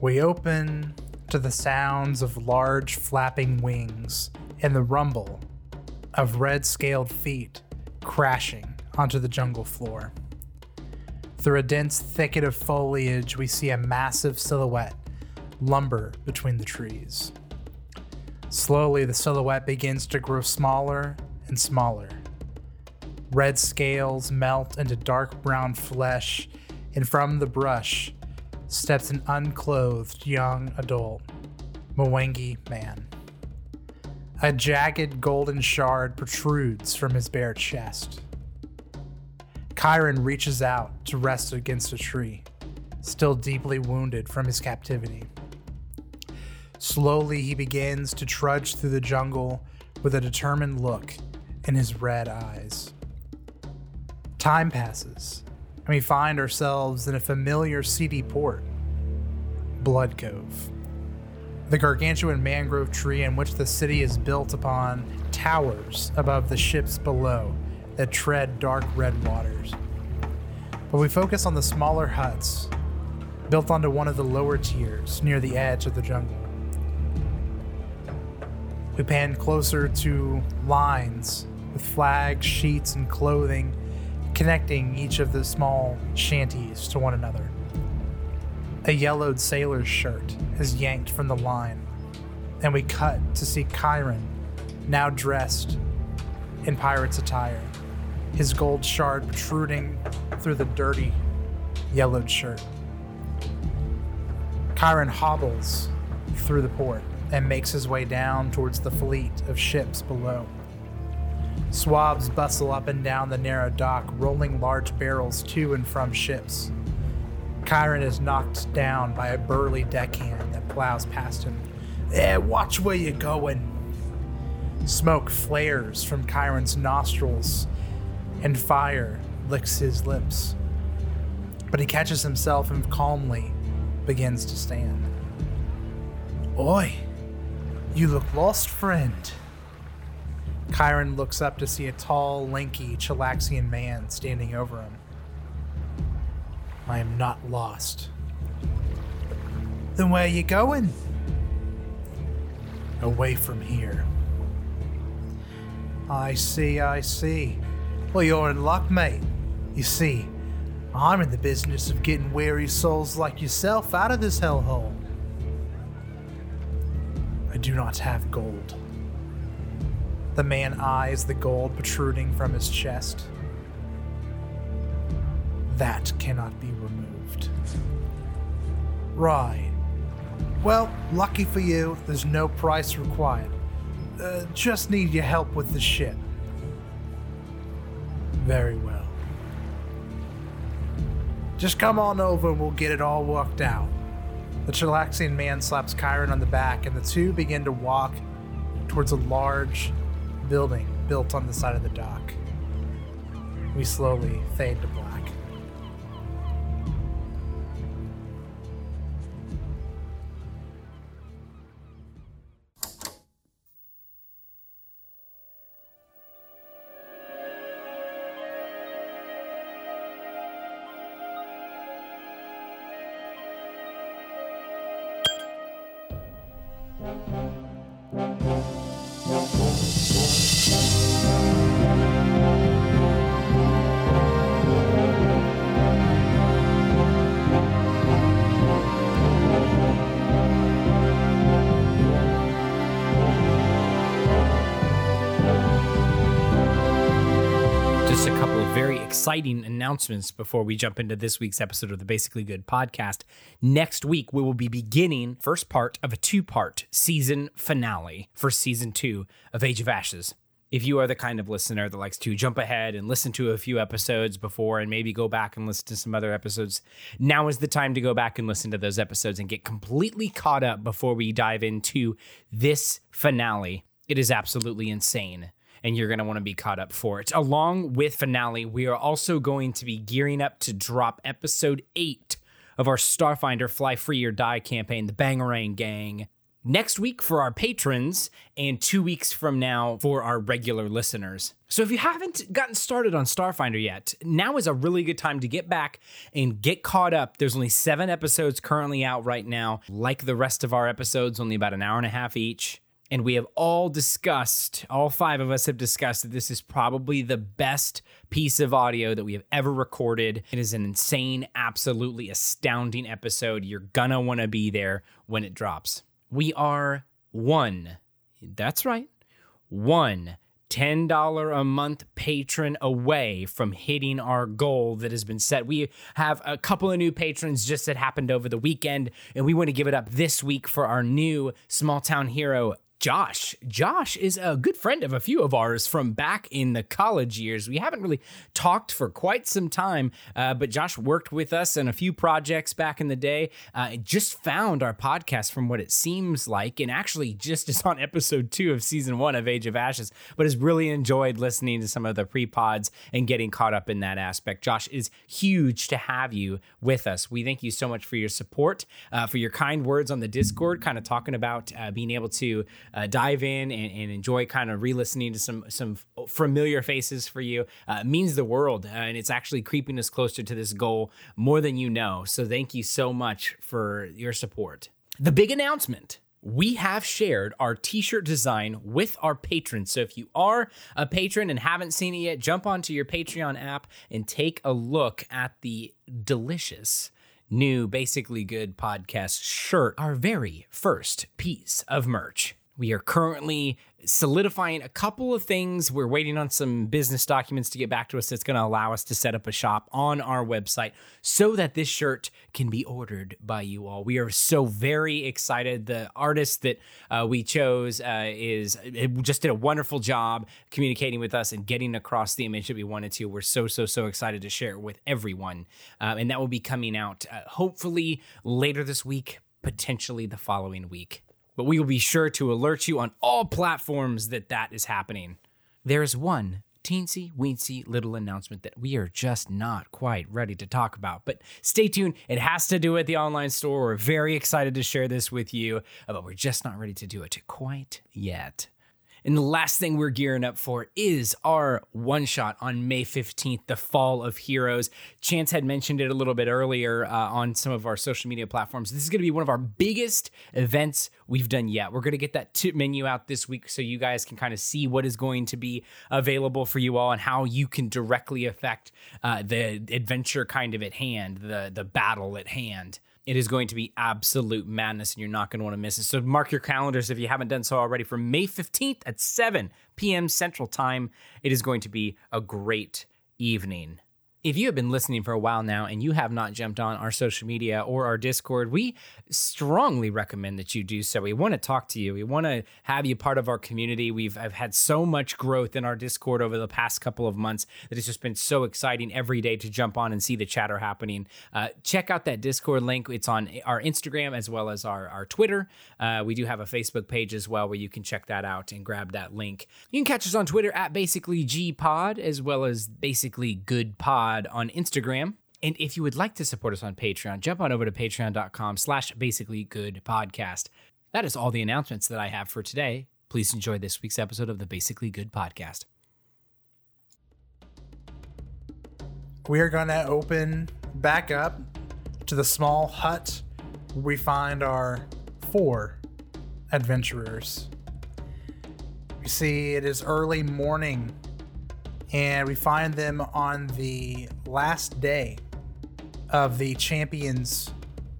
We open to the sounds of large flapping wings and the rumble of red scaled feet crashing onto the jungle floor. Through a dense thicket of foliage, we see a massive silhouette lumber between the trees. Slowly, the silhouette begins to grow smaller and smaller. Red scales melt into dark brown flesh, and from the brush steps an unclothed young adult, Mwangi man. A jagged golden shard protrudes from his bare chest. Chiron reaches out to rest against a tree, still deeply wounded from his captivity. Slowly, he begins to trudge through the jungle with a determined look in his red eyes. Time passes, and we find ourselves in a familiar seedy port Bloodcove. The gargantuan mangrove tree in which the city is built upon towers above the ships below that tread dark red waters. But we focus on the smaller huts built onto one of the lower tiers near the edge of the jungle. We pan closer to lines with flags, sheets, and clothing connecting each of the small shanties to one another. A yellowed sailor's shirt is yanked from the line, and we cut to see Chiron, now dressed in pirate's attire, his gold shard protruding through the dirty, yellowed shirt. Chiron hobbles through the port and makes his way down towards the fleet of ships below. Swabs bustle up and down the narrow dock, rolling large barrels to and from ships. Chiron is knocked down by a burly deckhand that plows past him. Eh, watch where you're going. Smoke flares from Chiron's nostrils, and fire licks his lips. But he catches himself and calmly begins to stand. Oi, you look lost, friend. Chiron looks up to see a tall, lanky Chelaxian man standing over him. I am not lost. Then where are you going? Away from here. I see, I see. Well, you're in luck, mate. You see, I'm in the business of getting weary souls like yourself out of this hellhole. I do not have gold. The man eyes the gold protruding from his chest that cannot be. Right. Well, lucky for you, there's no price required. Uh, just need your help with the ship. Very well. Just come on over and we'll get it all worked out. The Chelaxian man slaps Chiron on the back, and the two begin to walk towards a large building built on the side of the dock. We slowly fade to black. Exciting announcements before we jump into this week's episode of the Basically Good podcast. Next week, we will be beginning first part of a two-part season finale for season two of Age of Ashes. If you are the kind of listener that likes to jump ahead and listen to a few episodes before and maybe go back and listen to some other episodes, now is the time to go back and listen to those episodes and get completely caught up before we dive into this finale. It is absolutely insane and you're going to want to be caught up for it. Along with finale, we are also going to be gearing up to drop episode eight of our Starfinder Fly Free or Die campaign, the Bangarang Gang. next week for our patrons and two weeks from now for our regular listeners. So if you haven't gotten started on Starfinder yet, now is a really good time to get back and get caught up. There's only seven episodes currently out right now. Like the rest of our episodes, only about an hour and a half each. And we have all discussed, all five of us have discussed that this is probably the best piece of audio that we have ever recorded. It is an insane, absolutely astounding episode. You're gonna wanna be there when it drops. We are one, that's right, one $10 a month patron away from hitting our goal that has been set. We have a couple of new patrons just that happened over the weekend, and we want to give it up this week for our new small town hero, Josh. Josh is a good friend of a few of ours from back in the college years. We haven't really talked for quite some time, uh, but Josh worked with us in a few projects back in the day. Uh, just found our podcast from what it seems like, and actually just is on episode two of season one of Age of Ashes, but has really enjoyed listening to some of the pre pods and getting caught up in that aspect. Josh is huge to have you with us. We thank you so much for your support, uh, for your kind words on the Discord, kind of talking about uh, being able to uh, dive in and, and enjoy kind of re-listening to some some familiar faces for you uh, means the world, uh, and it's actually creeping us closer to this goal more than you know. So thank you so much for your support. The big announcement we have shared our t-shirt design with our patrons. So if you are a patron and haven't seen it yet, jump onto your Patreon app and take a look at the delicious new basically good podcast shirt, our very first piece of merch. We are currently solidifying a couple of things. We're waiting on some business documents to get back to us that's going to allow us to set up a shop on our website so that this shirt can be ordered by you all. We are so very excited. The artist that uh, we chose uh, is just did a wonderful job communicating with us and getting across the image that we wanted to. We're so so so excited to share it with everyone, uh, and that will be coming out uh, hopefully later this week, potentially the following week but we will be sure to alert you on all platforms that that is happening. There is one teensy weensy little announcement that we are just not quite ready to talk about. But stay tuned. It has to do with the online store. We're very excited to share this with you, uh, but we're just not ready to do it quite yet. And the last thing we're gearing up for is our one shot on May 15th, The Fall of Heroes. Chance had mentioned it a little bit earlier uh, on some of our social media platforms. This is going to be one of our biggest events we've done yet. We're going to get that tip menu out this week so you guys can kind of see what is going to be available for you all and how you can directly affect uh, the adventure kind of at hand, the, the battle at hand. It is going to be absolute madness, and you're not going to want to miss it. So mark your calendars if you haven't done so already for May 15th at 7 p.m. Central Time. It is going to be a great evening. If you have been listening for a while now and you have not jumped on our social media or our Discord, we strongly recommend that you do so. We want to talk to you. We want to have you part of our community. We've I've had so much growth in our Discord over the past couple of months that it's just been so exciting every day to jump on and see the chatter happening. Uh, check out that Discord link. It's on our Instagram as well as our, our Twitter. Uh, we do have a Facebook page as well where you can check that out and grab that link. You can catch us on Twitter at basically G Pod as well as basically Good Pod Pod on Instagram. And if you would like to support us on Patreon, jump on over to patreon.com slash basically good podcast. That is all the announcements that I have for today. Please enjoy this week's episode of the Basically Good Podcast. We are going to open back up to the small hut where we find our four adventurers. You see, it is early morning and we find them on the last day of the Champions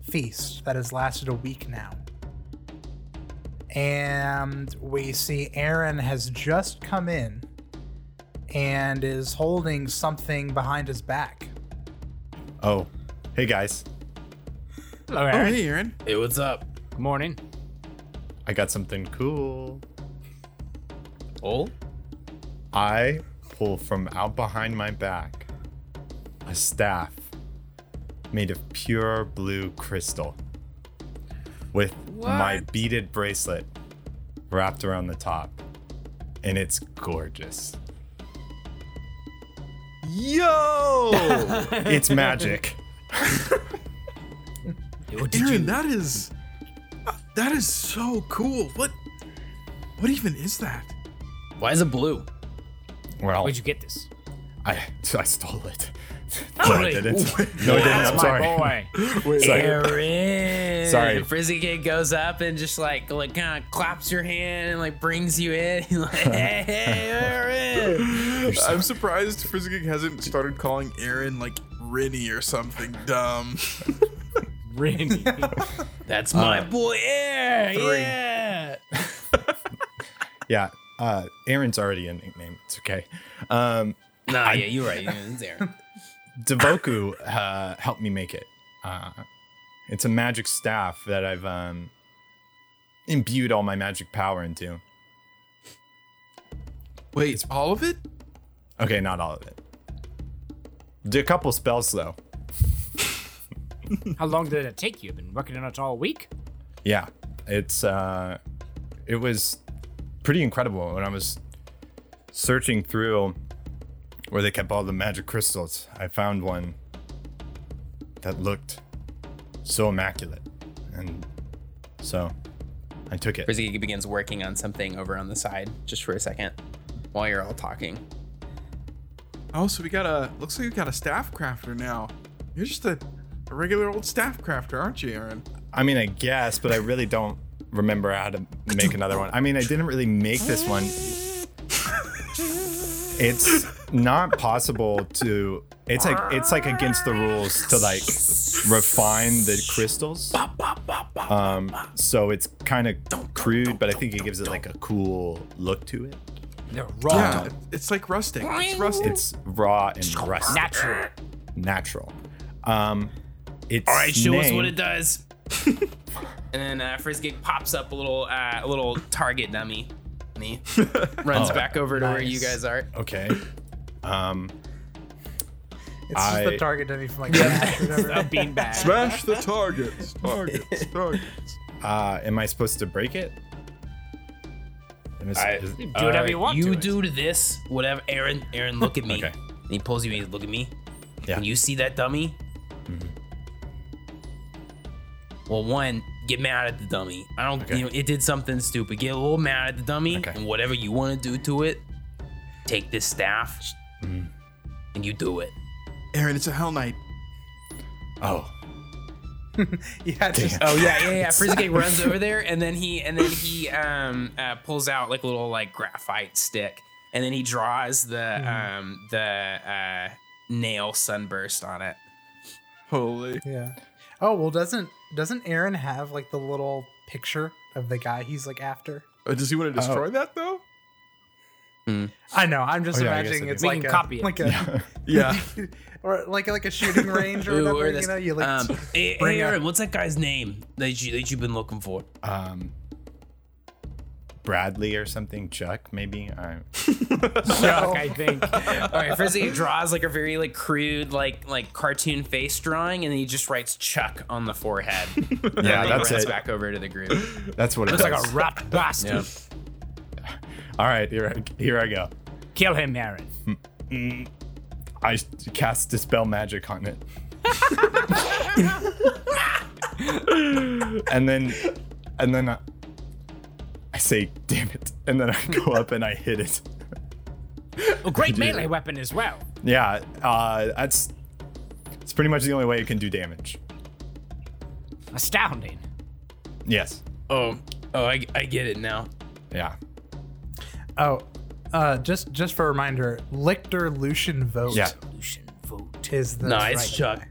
Feast that has lasted a week now. And we see Aaron has just come in and is holding something behind his back. Oh, hey guys. Hello, Oh, hey, Aaron. Hey, what's up? Good morning. I got something cool. Oh, I pull from out behind my back a staff made of pure blue crystal with my beaded bracelet wrapped around the top. And it's gorgeous. Yo! It's magic. What Aaron, you? that is. That is so cool. What? What even is that? Why is it blue? Well, Where'd you get this? I I stole it. Oh, no, I didn't. No, I didn't. I'm my sorry. boy. Aaron. Sorry. Frizzy Kid goes up and just like like kind of claps your hand and like brings you in. He's like, hey, hey, Aaron. I'm surprised Frizzy Kid hasn't started calling Aaron like Rinny or something dumb. Rennie. That's my Uh, boy Aaron. Three. Yeah. Yeah, uh, Aaron's already a nickname. It's okay. Um, Nah, yeah, you're right. It's Aaron. Devoku uh, helped me make it. Uh, it's a magic staff that I've um, imbued all my magic power into. Wait, it's all of it? Okay, not all of it. Did a couple spells though. How long did it take you? Been working on it all week? Yeah, it's uh, it was pretty incredible when I was searching through where they kept all the magic crystals. I found one that looked so immaculate, and so I took it. Frizzy begins working on something over on the side just for a second while you're all talking. Oh, so we got a looks like we got a staff crafter now. You're just a, a regular old staff crafter, aren't you, Aaron? I mean, I guess, but I really don't remember how to make another one. I mean, I didn't really make this one. It's not possible to. It's like it's like against the rules to like refine the crystals. Um, so it's kind of crude, but I think it gives it like a cool look to it. They're raw. Yeah, it's like rusting. It's rusting. It's raw and rustic, Natural. natural. Um, it's All right, show us what it does. and then uh, Frizzgig pops up a little uh, a little target dummy. And he runs Oh, back over to where you guys are. Okay. Um, It's just I- the target dummy from like Smash or whatever. A beanbag. Smash the targets. Targets. Targets. uh, am I supposed to break it? Am I- I- is- Do whatever you want. You do to this, whatever. Aaron, Aaron, look at me. Okay. And he pulls you. in. Look at me. Yeah. When you see that dummy, well, one, get mad at the dummy. I don't. Okay. You know, it did something stupid. Get a little mad at the dummy, Okay. and whatever you want to do to it, take this staff, and you do it. Aaron, it's a Hellknight. Oh, yeah, just Oh yeah, yeah, yeah. Frizzigate runs over there, and then he and then he um uh, pulls out like a little like graphite stick, and then he draws the um the uh nail sunburst on it. Holy. yeah. Oh well, doesn't doesn't Aaron have like the little picture of the guy he's like after? Uh, does he want to destroy that though? I know. I'm just Oh, yeah, imagining it's. We like can a copy it. like a Yeah. or like like a shooting range or Ooh, whatever. or you know, you like um, hey, bring hey, a- Aaron, what's that guy's name that you that you've been looking for? um, Bradley or something. Chuck, maybe. I, Chuck, I think. All right, first he draws like a very like crude like like cartoon face drawing, and then he just writes Chuck on the forehead. yeah, and then that's he runs it. back over to the group. That's what it Looks like a rat bastard. Yeah. All right, here, I- here I go. Kill him, Aaron. Mm, mm. I cast dispel magic on it. and then, and then I, I say, "Damn it!" And then I go up and I hit it. A great melee weapon as well. Yeah, uh, that's it's pretty much the only way it can do damage. Astounding. Yes. Oh, oh, I, I get it now. Yeah. oh, uh, just just for a reminder, Lictor Lucian Vote Yeah. Lucian vote. is the No, it's right. Chuck.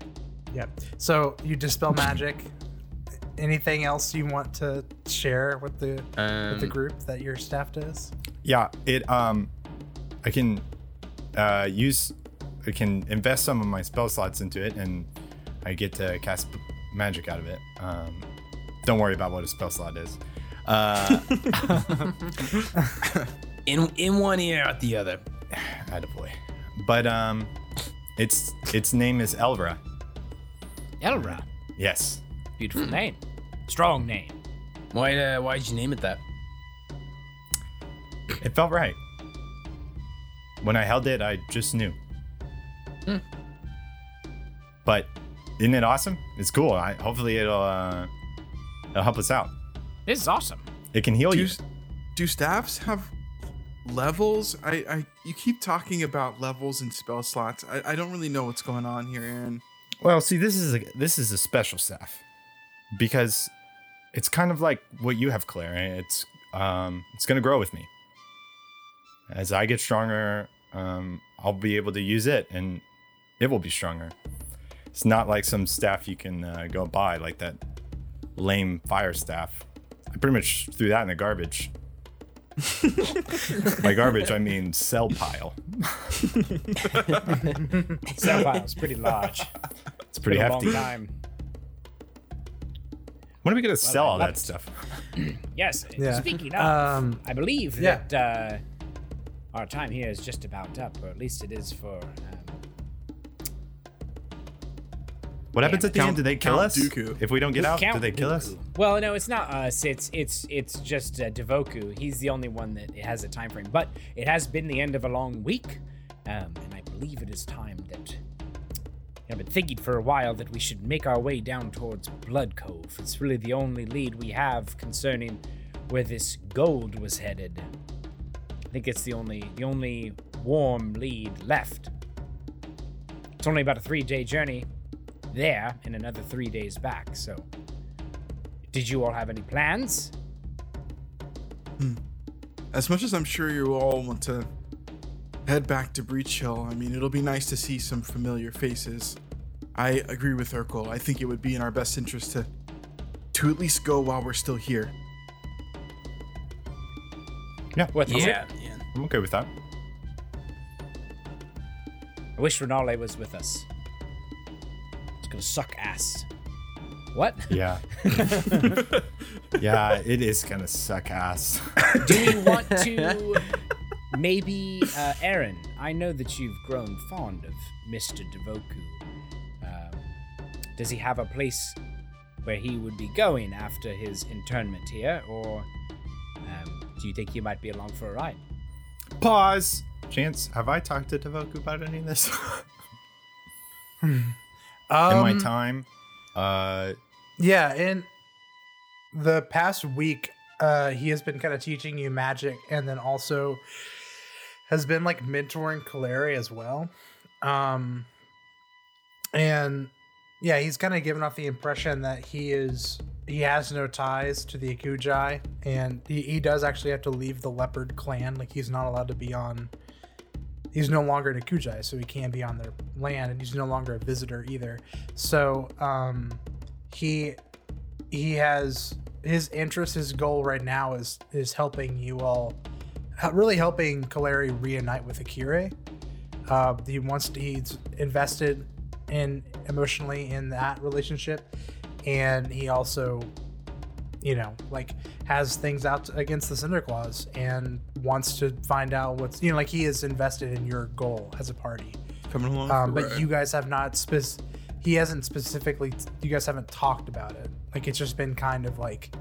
Yep. So you dispel magic. Anything else you want to share with the with the Um, group that your staff does? Yeah. It um, I can uh use I can invest some of my spell slots into it, and I get to cast p- magic out of it. Um, don't worry about what a spell slot is. Uh, In in one ear, out the other. attaboy. But um, its its name is Elra. Elra. Yes. Beautiful name. Strong name. Why uh, why'd you name it that? It felt right. When I held it, I just knew. But isn't it awesome? It's cool. I, hopefully it'll uh, it'll help us out. This is awesome. It can heal Do, you. do staffs have levels? I, I you keep talking about levels and spell slots. I, I don't really know what's going on here, Aaron. Well, see, this is a this is a special staff because it's kind of like what you have, Claire. It's um, it's gonna grow with me. As I get stronger, um, I'll be able to use it, and it will be stronger. It's not like some staff you can uh, go buy, like that lame fire staff. I pretty much threw that in the garbage. By garbage, I mean cell pile. Cell pile is pretty large. It's pretty Been a hefty. Long. When are we gonna sell all that it. stuff? Yes. Yeah. Speaking of, Um, I believe yeah. that uh, our time here is just about up, or at least it is for. Um, What happens at the Count- end? Do they kill Count us? Dooku. If we don't get out, do they kill us? Well, no, it's not us. It's it's it's just uh, Devoku. He's the only one that has a time frame. But it has been the end of a long week, um, and I believe it is time that. I've been thinking for a while that we should make our way down towards Bloodcove. It's really the only lead we have concerning where this gold was headed. I think it's the only the only warm lead left. It's only about a three day journey there and another three days back. So, did you all have any plans? Hmm. As much as I'm sure you all want to head back to Breachill, I mean, it'll be nice to see some familiar faces. I agree with Urkel. I think it would be in our best interest to to at least go while we're still here. Yeah, What? Yeah, yeah. I'm okay with that. I wish Renale was with us. It's gonna suck ass. What? Yeah. yeah, it is gonna suck ass. Do we want to maybe uh, Aaron? I know that you've grown fond of Mr. Devoku. Um, does he have a place where he would be going after his internment here, or um, do you think he might be along for a ride? Pause. Chance, have I talked to Devoku about any of this in my um, time? Uh, Yeah, in the past week, uh, he has been kind of teaching you magic, and then also has been like mentoring Kaleri as well. Um, and yeah, he's kind of given off the impression that he is he has no ties to the Ekujae, and he, he does actually have to leave the Leopard clan. Like he's not allowed to be on. He's no longer an Ekujae, so he can't be on their land, and he's no longer a visitor either. So, um, he he has his interest his goal right now is is helping you all really helping Kaleri reunite with Akire. Uh, he wants to, he's invested in emotionally in that relationship and he also you know like has things out against the Cinderclaws and wants to find out what's you know like he is invested in your goal as a party Coming along. um, but you guys have not spec- he hasn't specifically you guys haven't talked about it like it's just been kind of like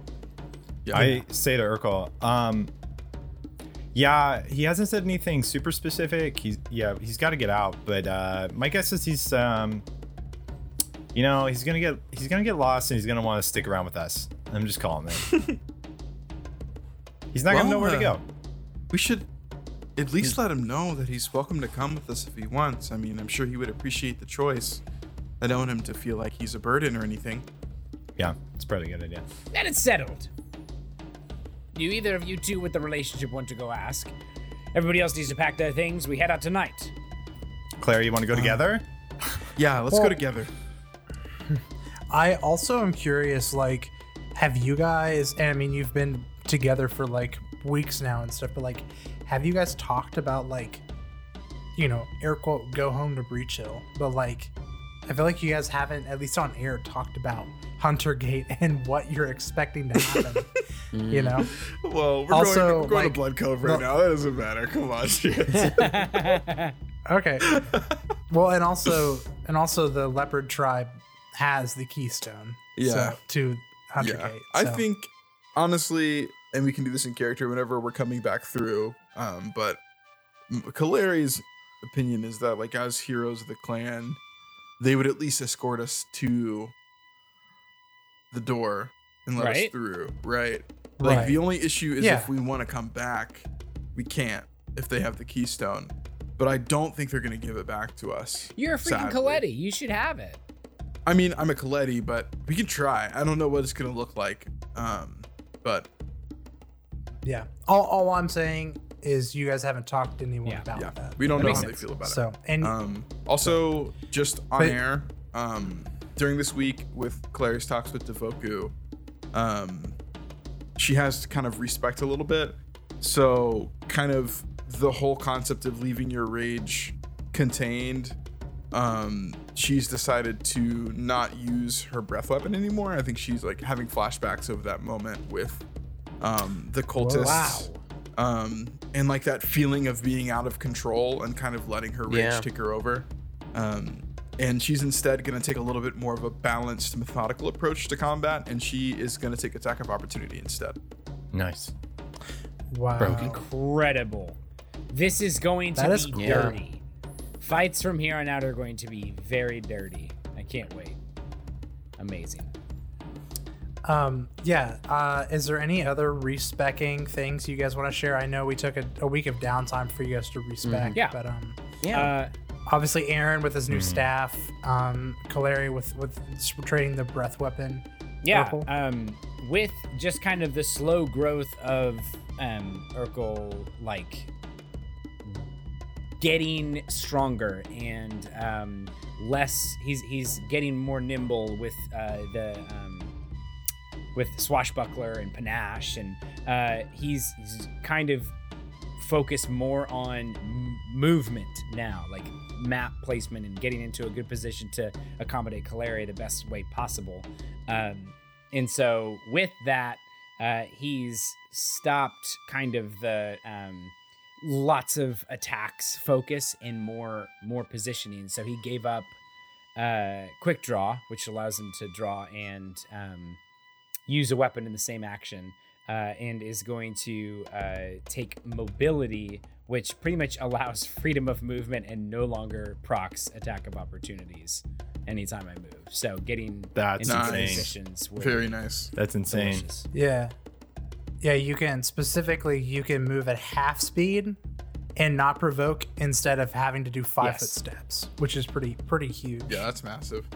I say to Urkel, um, yeah, he hasn't said anything super specific. He's yeah, he's got to get out. But uh, my guess is he's um, you know, he's gonna get he's gonna get lost and he's gonna want to stick around with us. I'm just calling it. he's not gonna know Well, where to uh, go. we should at least let him know that he's welcome to come with us if he wants. I mean, I'm sure he would appreciate the choice. I don't want him to feel like he's a burden or anything. Yeah, it's probably a good idea. Then it's settled. Do either of you two with the relationship want to go ask? Everybody else needs to pack their things. We head out tonight. Claire, you want to go uh, together? Yeah, let's Well- go together. I also am curious, like, have you guys, and I mean, you've been together for like weeks now and stuff, but like, have you guys talked about, like, you know, air quote, go home to Breachill? But like, I feel like you guys haven't, at least on air, talked about Huntergate and what you're expecting to happen, you know? Well, we're Also, going, we're going like, to Bloodcove right the- now. That doesn't matter. Come on, shit. Okay. well, and also, and also the Leopard tribe has the keystone. Yeah. So, to Hunter yeah, Gate. I think honestly, and we can do this in character whenever we're coming back through. Um, but M- Kaleri's opinion is that, like, as heroes of the clan, they would at least escort us to the door and let us through, right? Like Right. the only issue is Yeah. if we want to come back, we can't if they have the keystone. But I don't think they're gonna give it back to us. You're a freaking sadly. Coletti. You should have it. I mean, I'm a Coletti, but we can try. I don't know what it's gonna look like. Um, but Yeah. All, all I'm saying is you guys haven't talked to anyone Yeah. about yeah, that. we don't know makes how they feel about it. So and. Um, also, just on But- air, um, during this week with Clary's talks with Devoku, um, she has to kind of respect a little bit. So, kind of the whole concept of leaving your rage contained, um, she's decided to not use her breath weapon anymore. I think she's like having flashbacks of that moment with um, the cultists. Wow. Um, and like that feeling of being out of control and kind of letting her rage Yeah. take her over. Um, and she's instead going to take a little bit more of a balanced, methodical approach to combat, and she is going to take attack of opportunity instead. Nice. wow. Incredible. This is going to That be is cool. dirty. Fights from here on out are going to be very dirty. I can't wait. Amazing. Um, yeah. Uh, is there any other respecking things you guys want to share? I know we took a, a week of downtime for you guys to respec. Yeah. But um, Yeah. Uh, obviously Aaron with his new staff, um, Kaleri with with trading the breath weapon. yeah. Um, with just kind of the slow growth of um, Urkel, like getting stronger and um, less. He's he's getting more nimble with uh, the um, with swashbuckler and panache, and uh, he's, he's kind of focused more on m- movement now, like map placement and getting into a good position to accommodate Calaria the best way possible. Um, and so with that, uh, he's stopped kind of the um, lots of attacks focus and more more positioning. So he gave up uh, quick draw, which allows him to draw and um, use a weapon in the same action, uh, and is going to uh, take mobility, which pretty much allows freedom of movement and no longer procs attack of opportunities anytime I move. So getting That's into insane. positions Very nice. That's insane. delicious. Yeah. Yeah, you can specifically you can move at half speed and not provoke instead of having to do five Yes. foot steps, which is pretty pretty huge. Yeah, that's massive.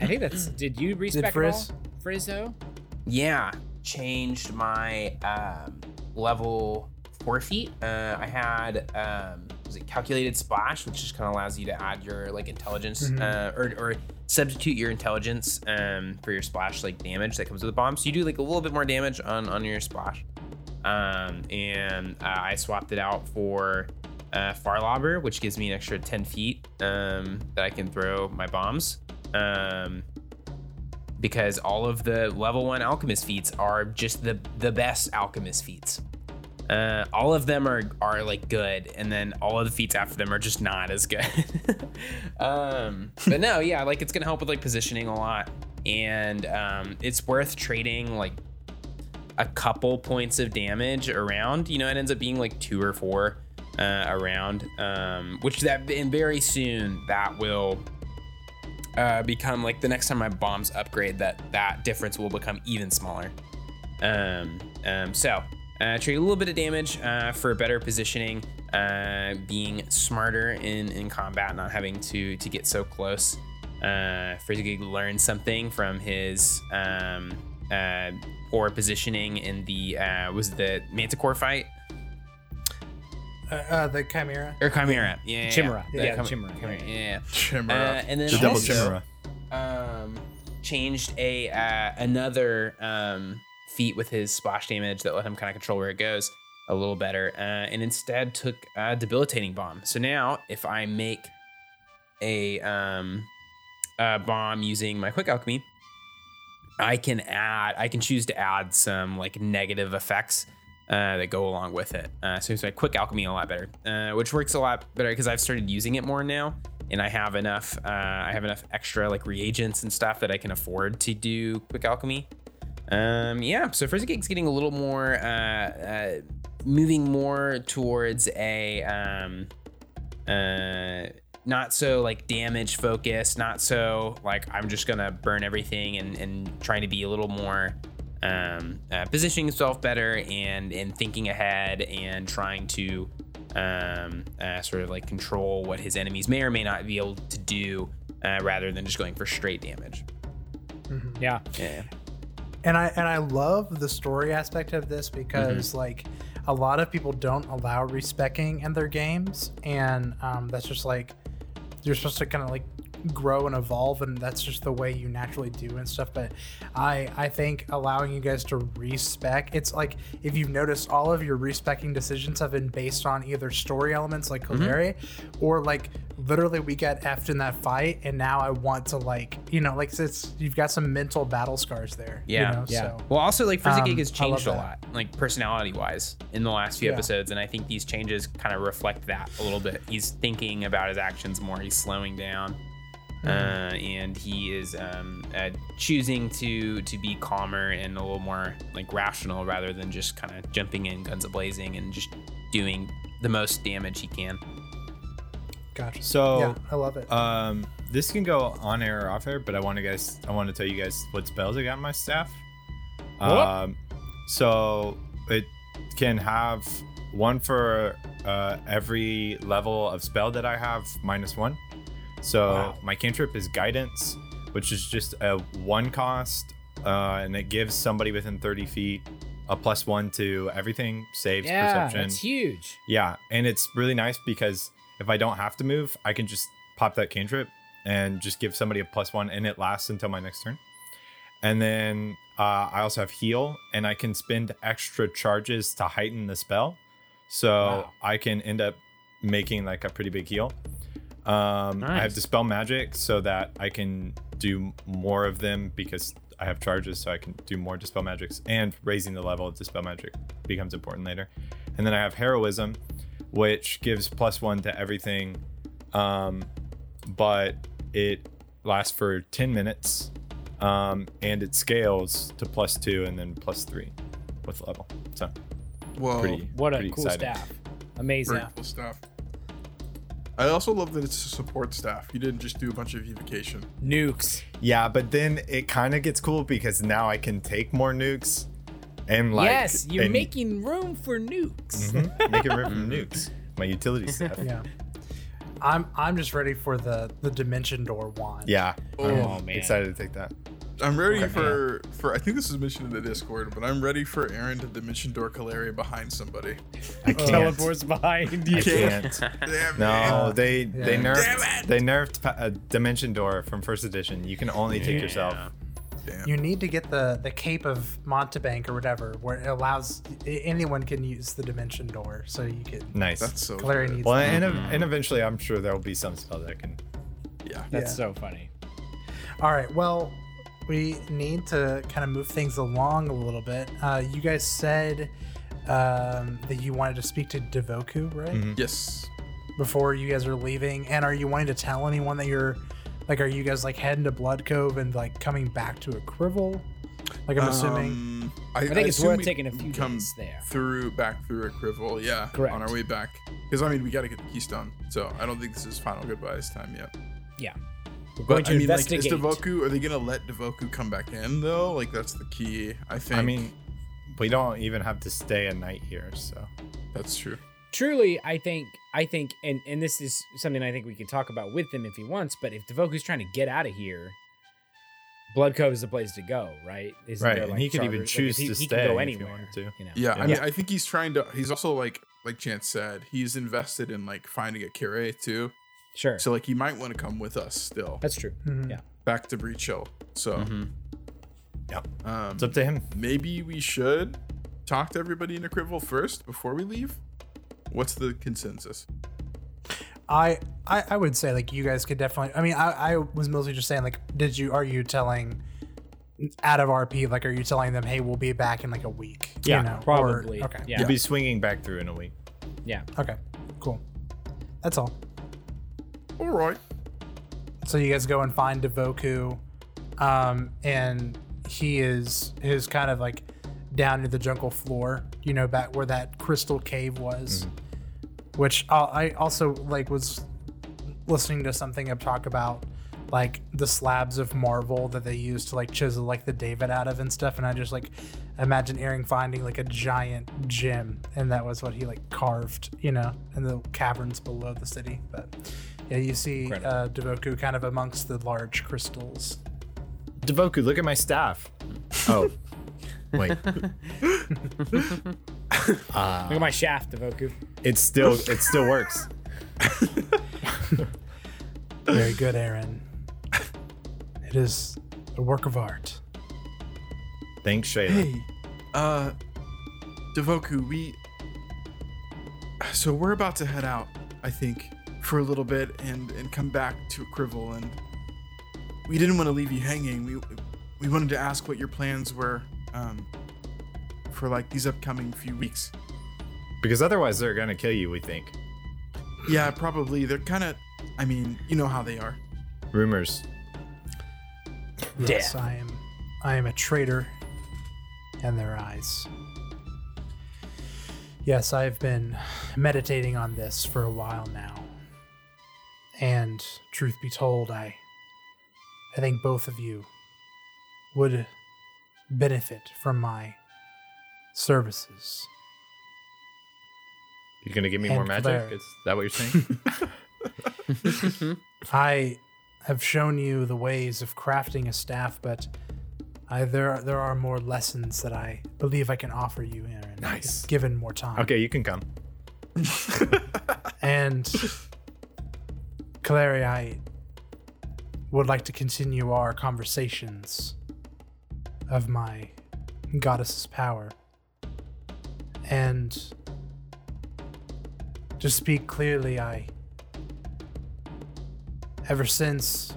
I think that's. Did you respec Frizz? at all, Frizzo? Yeah, changed my um, level four feet. Uh, I had um, was it calculated splash, which just kind of allows you to add your like intelligence uh, or, or substitute your intelligence um, for your splash like damage that comes with the bomb. So you do like a little bit more damage on on your splash. Um, and uh, I swapped it out for uh, Far Lobber, which gives me an extra 10 feet um, that I can throw my bombs. Um, because all of the level one alchemist feats are just the the best alchemist feats. Uh, all of them are are like good, and then all of the feats after them are just not as good. um, but no, yeah, like it's gonna help with like positioning a lot, and um, it's worth trading like a couple points of damage around. You know, it ends up being like two or four uh, around, um, which that and very soon that will uh, become like the next time my bombs upgrade, that that difference will become even smaller. Um, um, so uh, trade a little bit of damage uh, for better positioning, uh, being smarter in in combat, not having to to get so close. Uh, Frizzigig learned something from his um, uh, poor positioning in the uh, was the Manticore fight Uh, uh, the Chimera. or Chimera? Yeah, yeah, Chimera. yeah, Yeah, Chim- Chimera. Chimera, Yeah. Chimera. Uh, and then The double also, chimera. um, changed a uh, another um, feat with his splash damage that let him kind of control where it goes a little better, uh, and instead took a debilitating bomb. So now, if I make a, um, a bomb using my quick alchemy, I can add, I can choose to add some like negative effects uh, that go along with it. Uh, so it's like quick alchemy a lot better, uh, which works a lot better because I've started using it more now, and I have enough. Uh, I have enough extra like reagents and stuff that I can afford to do quick alchemy. Um, yeah, so Frizzigig's getting a little more, uh, uh, moving more towards a um, not so like damage focused, not so like I'm just gonna burn everything and and trying to be a little more um, uh, positioning himself better and and thinking ahead and trying to um, uh, sort of like control what his enemies may or may not be able to do uh, rather than just going for straight damage. Yeah. Yeah. and I and I love the story aspect of this because like a lot of people don't allow respecking in their games, and um, that's just like you're supposed to kind of like grow and evolve, and that's just the way you naturally do and stuff. But I I think allowing you guys to respec, it's like if you've noticed, all of your respecking decisions have been based on either story elements like Kaleri, or like literally we got effed in that fight, and now I want to like you know like it's you've got some mental battle scars there. Yeah, you know, yeah. So. Well, also like Frizzigig Um, has changed a lot, like personality wise, in the last few Yeah. episodes, and I think these changes kind of reflect that a little bit. He's thinking about his actions more. He's slowing down. Uh, and he is um, uh, choosing to to be calmer and a little more like rational rather than just kind of jumping in guns a blazing and just doing the most damage he can. Gotcha. So, yeah, I love it. Um, this can go on air or off air, but I want to guys, I want to tell you guys what spells I got in my staff. Um, so it can have one for uh, every level of spell that I have minus one. So Wow. my cantrip is guidance, which is just a one cost, uh, and it gives somebody within 30 feet a plus one to everything, saves, Yeah, perception. that's huge. Yeah, and it's really nice because if I don't have to move, I can just pop that cantrip and just give somebody a plus one, and it lasts until my next turn. And then uh, I also have heal, and I can spend extra charges to heighten the spell, so Wow. I can end up making like a pretty big heal. Um, I have dispel magic so that I can do more of them because I have charges, so I can do more dispel magics. And raising the level of dispel magic becomes important later. And then I have heroism, which gives plus one to everything, um, but it lasts for ten minutes, um, and it scales to plus two and then plus three with level. So Whoa, pretty, What a pretty cool exciting. staff. Amazing. very cool stuff. I also love that it's a support staff. You didn't just do a bunch of evocation. Nukes. Yeah, but then it kind of gets cool because now I can take more nukes, and like yes, you're and- making room for nukes. Mhm, making room for nukes. My utility stuff. yeah. I'm I'm just ready for the the dimension door wand. Yeah. Oh, I'm man. excited to take that. I'm ready Okay. for for. I think this is mentioned in the Discord, but I'm ready for Aaron to dimension door Calaria behind somebody. I uh, can't. Teleports behind you. I can't. Damn No, they they Yeah. nerfed they nerfed pa- a dimension door from first edition. You can only take yourself. Damn. You need to get the the cape of mountebank or whatever, where it allows anyone can use the dimension door, so you can. Nice. That's so. Clary good. needs. well, that. and, ev- mm-hmm. and eventually, I'm sure there will be some spell that can. Yeah. That's Yeah. so funny. All right. Well, we need to kind of move things along a little bit. Uh, you guys said um, that you wanted to speak to Devoku, right? Mm-hmm. Yes. Before you guys are leaving, and are you wanting to tell anyone that you're, like, are you guys like heading to Bloodcove and like coming back to Akrivel? Like I'm assuming. Um, I, I think it's worth taking a few come days there. through back through Akrivel. Yeah. Correct. On our way back, because I mean we got to get the Keystone, so I don't think this is final goodbyes time yet. Yeah. We're going But to I mean, like, is investigate. Devoku? Are they gonna let Devoku come back in though? Like that's the key. I think. I mean, we don't even have to stay a night here, so that's true. Truly, I think, I think, and and this is something I think we can talk about with him if he wants. But if Devoku's trying to get out of here, Bloodcove is the place to go, right? Isn't right. there, and he could even charters- like, choose he, to he stay can go if anywhere he wanted to. You know? Yeah, I Yeah. mean, I think he's trying to. He's also like, like Chance said, he's invested in like finding a cure too. Sure. So like, you might want to come with us still That's true. Mhm. Yeah. back to Breachill. So, Yeah, um, it's up to him. maybe we should talk to everybody in Akrivel first before we leave. What's the consensus? I, I I would say like you guys could definitely. I mean, I, I was mostly just saying like, did you are you telling out of RP like are you telling them hey we'll be back in like a week? Yeah, you know, or- probably. okay. Yeah. You'll be swinging back through in a week. Yeah. Okay. Cool. That's all. All right. So you guys go and find Devoku, um, and he is is kind of like down to the jungle floor. You know, back where that crystal cave was, which I I also like was listening to something of talk about like the slabs of marble that they use to like chisel like the David out of and stuff, and I just like imagine Aaron finding like a giant gem, and that was what he like carved, you know, in the caverns below the city. But yeah, you see uh, Devoku kind of amongst the large crystals. Devoku, look at my staff. Oh, wait. Look at my shaft, Devoku. It still it still works. Very good, Aaron. It is a work of art. Thanks, Shayla. Hey, uh, Devoku, we. So we're about to head out, I think, for a little bit and and come back to Akrivel, and we didn't want to leave you hanging. We we wanted to ask what your plans were, um, for like these upcoming few weeks. Because otherwise they're gonna kill you. We think. Yeah, probably. They're kind of. I mean, you know how they are. Rumors. Yes, Death. I am. I am a traitor in their eyes. Yes, I've been meditating on this for a while now. And truth be told, I I think both of you would benefit from my services. You're gonna give me And more magic? Claire. Is that what you're saying? I have shown you the ways of crafting a staff, but I, there there are more lessons that I believe I can offer you, Aaron. Nice. Given more time. okay, you can come. And Clary, I would like to continue our conversations of my goddess's power. And to speak clearly, I ever since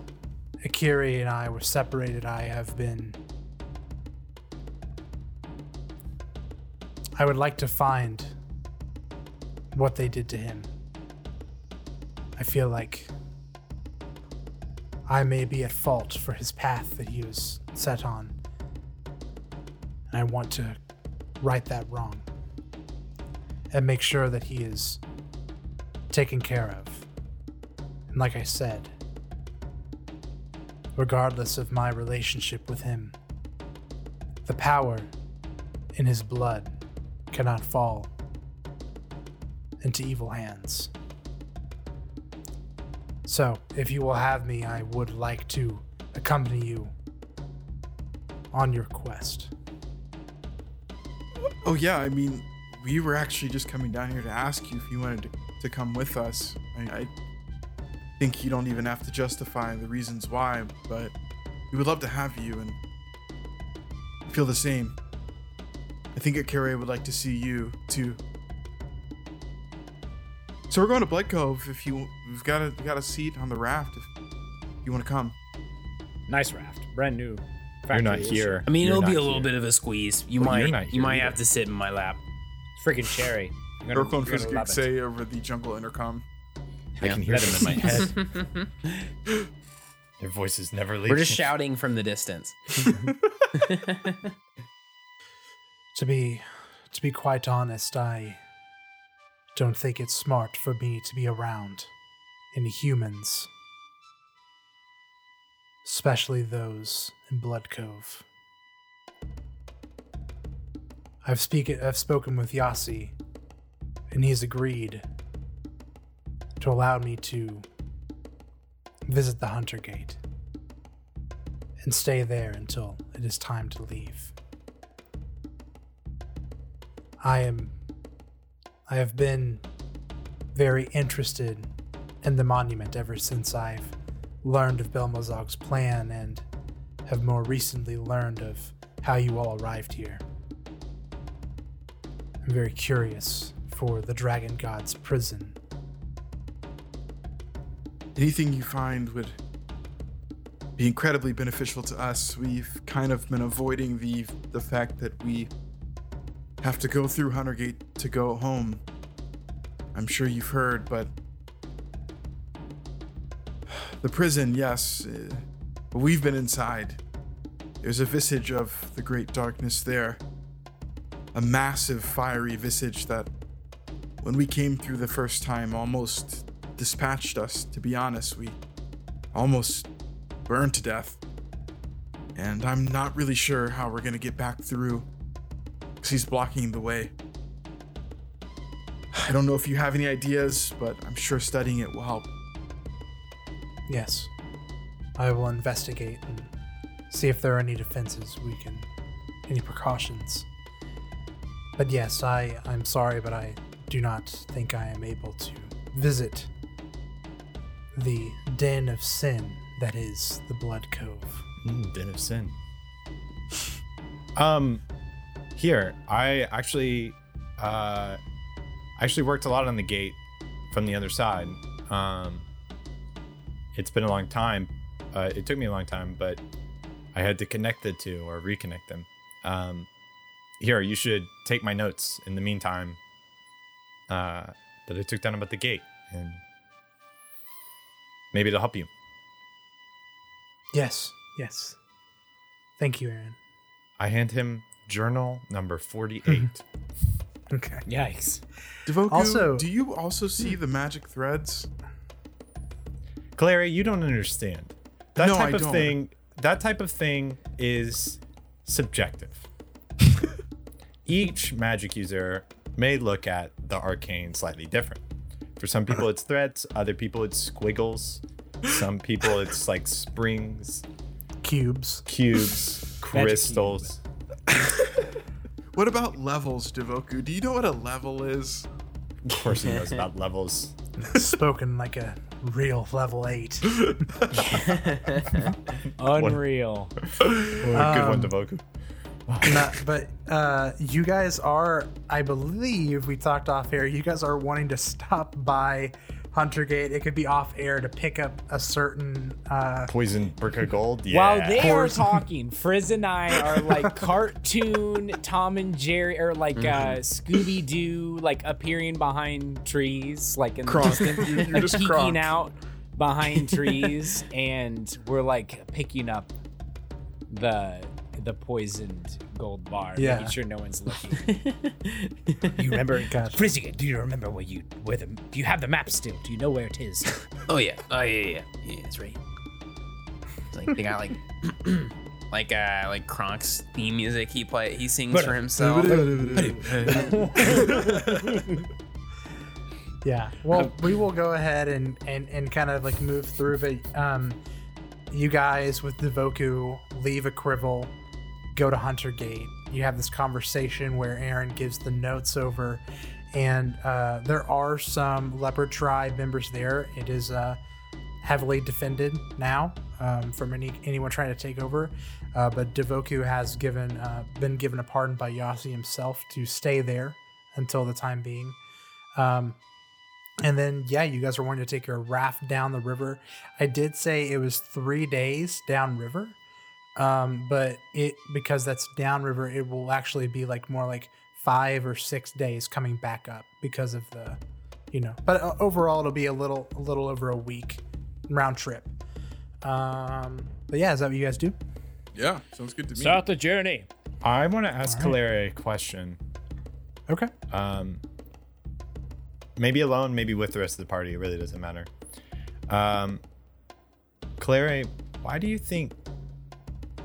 Akiri and I were separated, I have been I would like to find what they did to him. I feel like I may be at fault for his path that he was set on. And I want to right that wrong and make sure that he is taken care of. And like I said, regardless of my relationship with him, the power in his blood cannot fall into evil hands. So, if you will have me, I would like to accompany you on your quest. Oh yeah, I mean, we were actually just coming down here to ask you if you wanted to, to come with us. I, I think you don't even have to justify the reasons why, but we would love to have you and feel the same. I think Akira would like to see you too. So we're going to Bloodcove. If you we've got a we got a seat on the raft if you want to come. Nice raft, brand new. You're not here. I mean, You're it'll be not a little here. bit of a squeeze. You Well, might you might either. have to sit in my lap. It's freaking cherry. Urkel and Frisk say over the jungle intercom. I can hear them in my head. Their voices never leave. We're just shouting from the distance. To be to be quite honest, I don't think it's smart for me to be around any humans. Especially those in Bloodcove. I've speak I've spoken with Yasi, and he's agreed to allow me to visit the Huntergate and stay there until it is time to leave. I am I have been very interested in the monument ever since I've learned of Belmazog's plan and have more recently learned of how you all arrived here. I'm very curious for the Dragon God's prison. anything you find would be incredibly beneficial to us. We've kind of been avoiding the the fact that we have to go through Huntergate to go home. I'm sure you've heard, but the prison, yes, uh, but we've been inside. There's a visage of the great darkness there. A massive fiery visage that when we came through the first time almost dispatched us. To be honest, we almost burned to death. And I'm not really sure how we're gonna get back through because he's blocking the way. I don't know if you have any ideas, but I'm sure studying it will help. Yes. I will investigate and see if there are any defenses we can, any precautions. But yes, I, I'm sorry, but I do not think I am able to visit the den of sin that is the Bloodcove. Mm, den of sin. um, here I actually, uh, actually worked a lot on the gate from the other side. Um, it's been a long time. Uh, it took me a long time, but I had to connect the two or reconnect them. Um, here, you should take my notes in the meantime uh, that I took down about the gate, and maybe it'll help you. Yes, yes. Thank you, Aaron. I hand him journal number 48. Okay. Yikes. Devoku, Also- do you also see the magic threads? Clary, you don't understand. That No, type I of don't. thing, that type of thing is subjective. Each magic user may look at the arcane slightly different. For some people it's threads, other people it's squiggles, some people it's like springs, Cubes. cubes, crystals. What about levels, Devoku? Do you know what a level is? Of course he knows about levels. Spoken like a real level 8. Unreal. Oh, good Um, one, Devoku. No, but uh, you guys are, I believe we talked off air, you guys are wanting to stop by Huntergate. It could be off air to pick up a certain. Uh, Poison brick of gold. Yeah. While they are talking, Frizz and I are like cartoon Tom and Jerry or like uh, Scooby Doo, like appearing behind trees, like in the Kronk. distance, You're- you're like just peeking Kronk. out behind trees, and we're like picking up the the poisoned gold bar, Yeah. making sure no one's looking. you remember, Gotcha. Frizzy? Do you remember where you where the? Do you have the map still? Do you know where it is? Oh yeah. Oh yeah, yeah, yeah. Yeah, that's right. It's like they got like like uh like Kronk's theme music he play he sings for himself. yeah. Well, we will go ahead and, and, and kind of like move through, but um, you guys with Devoku leave Akrivel, go to Huntergate. You have this conversation where Aaron gives the notes over, and uh, there are some Leopard Tribe members there. It is uh, heavily defended now um, from any anyone trying to take over. Uh, but Devoku has given uh, been given a pardon by Yasi himself to stay there until the time being. Um, and then yeah, you guys are wanting to take your raft down the river. I did say it was three days downriver, um, but it because that's downriver, it will actually be like more like five or six days coming back up because of the, you know. But uh, overall, it'll be a little a little over a week round trip. Um, but yeah, is that what you guys do? Yeah, sounds good to me. Start the journey. I want to ask All right. Clary a question. Okay. Um, maybe alone, maybe with the rest of the party. It really doesn't matter. Um, Clary, why do you think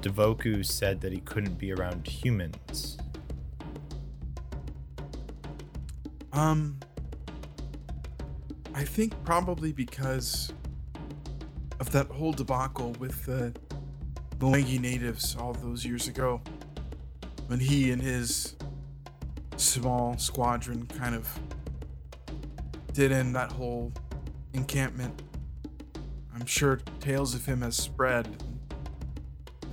Devoku said that he couldn't be around humans? Um, I think probably because of that whole debacle with the Mwangi natives all those years ago, when he and his small squadron kind of did in that whole encampment. I'm sure tales of him has spread.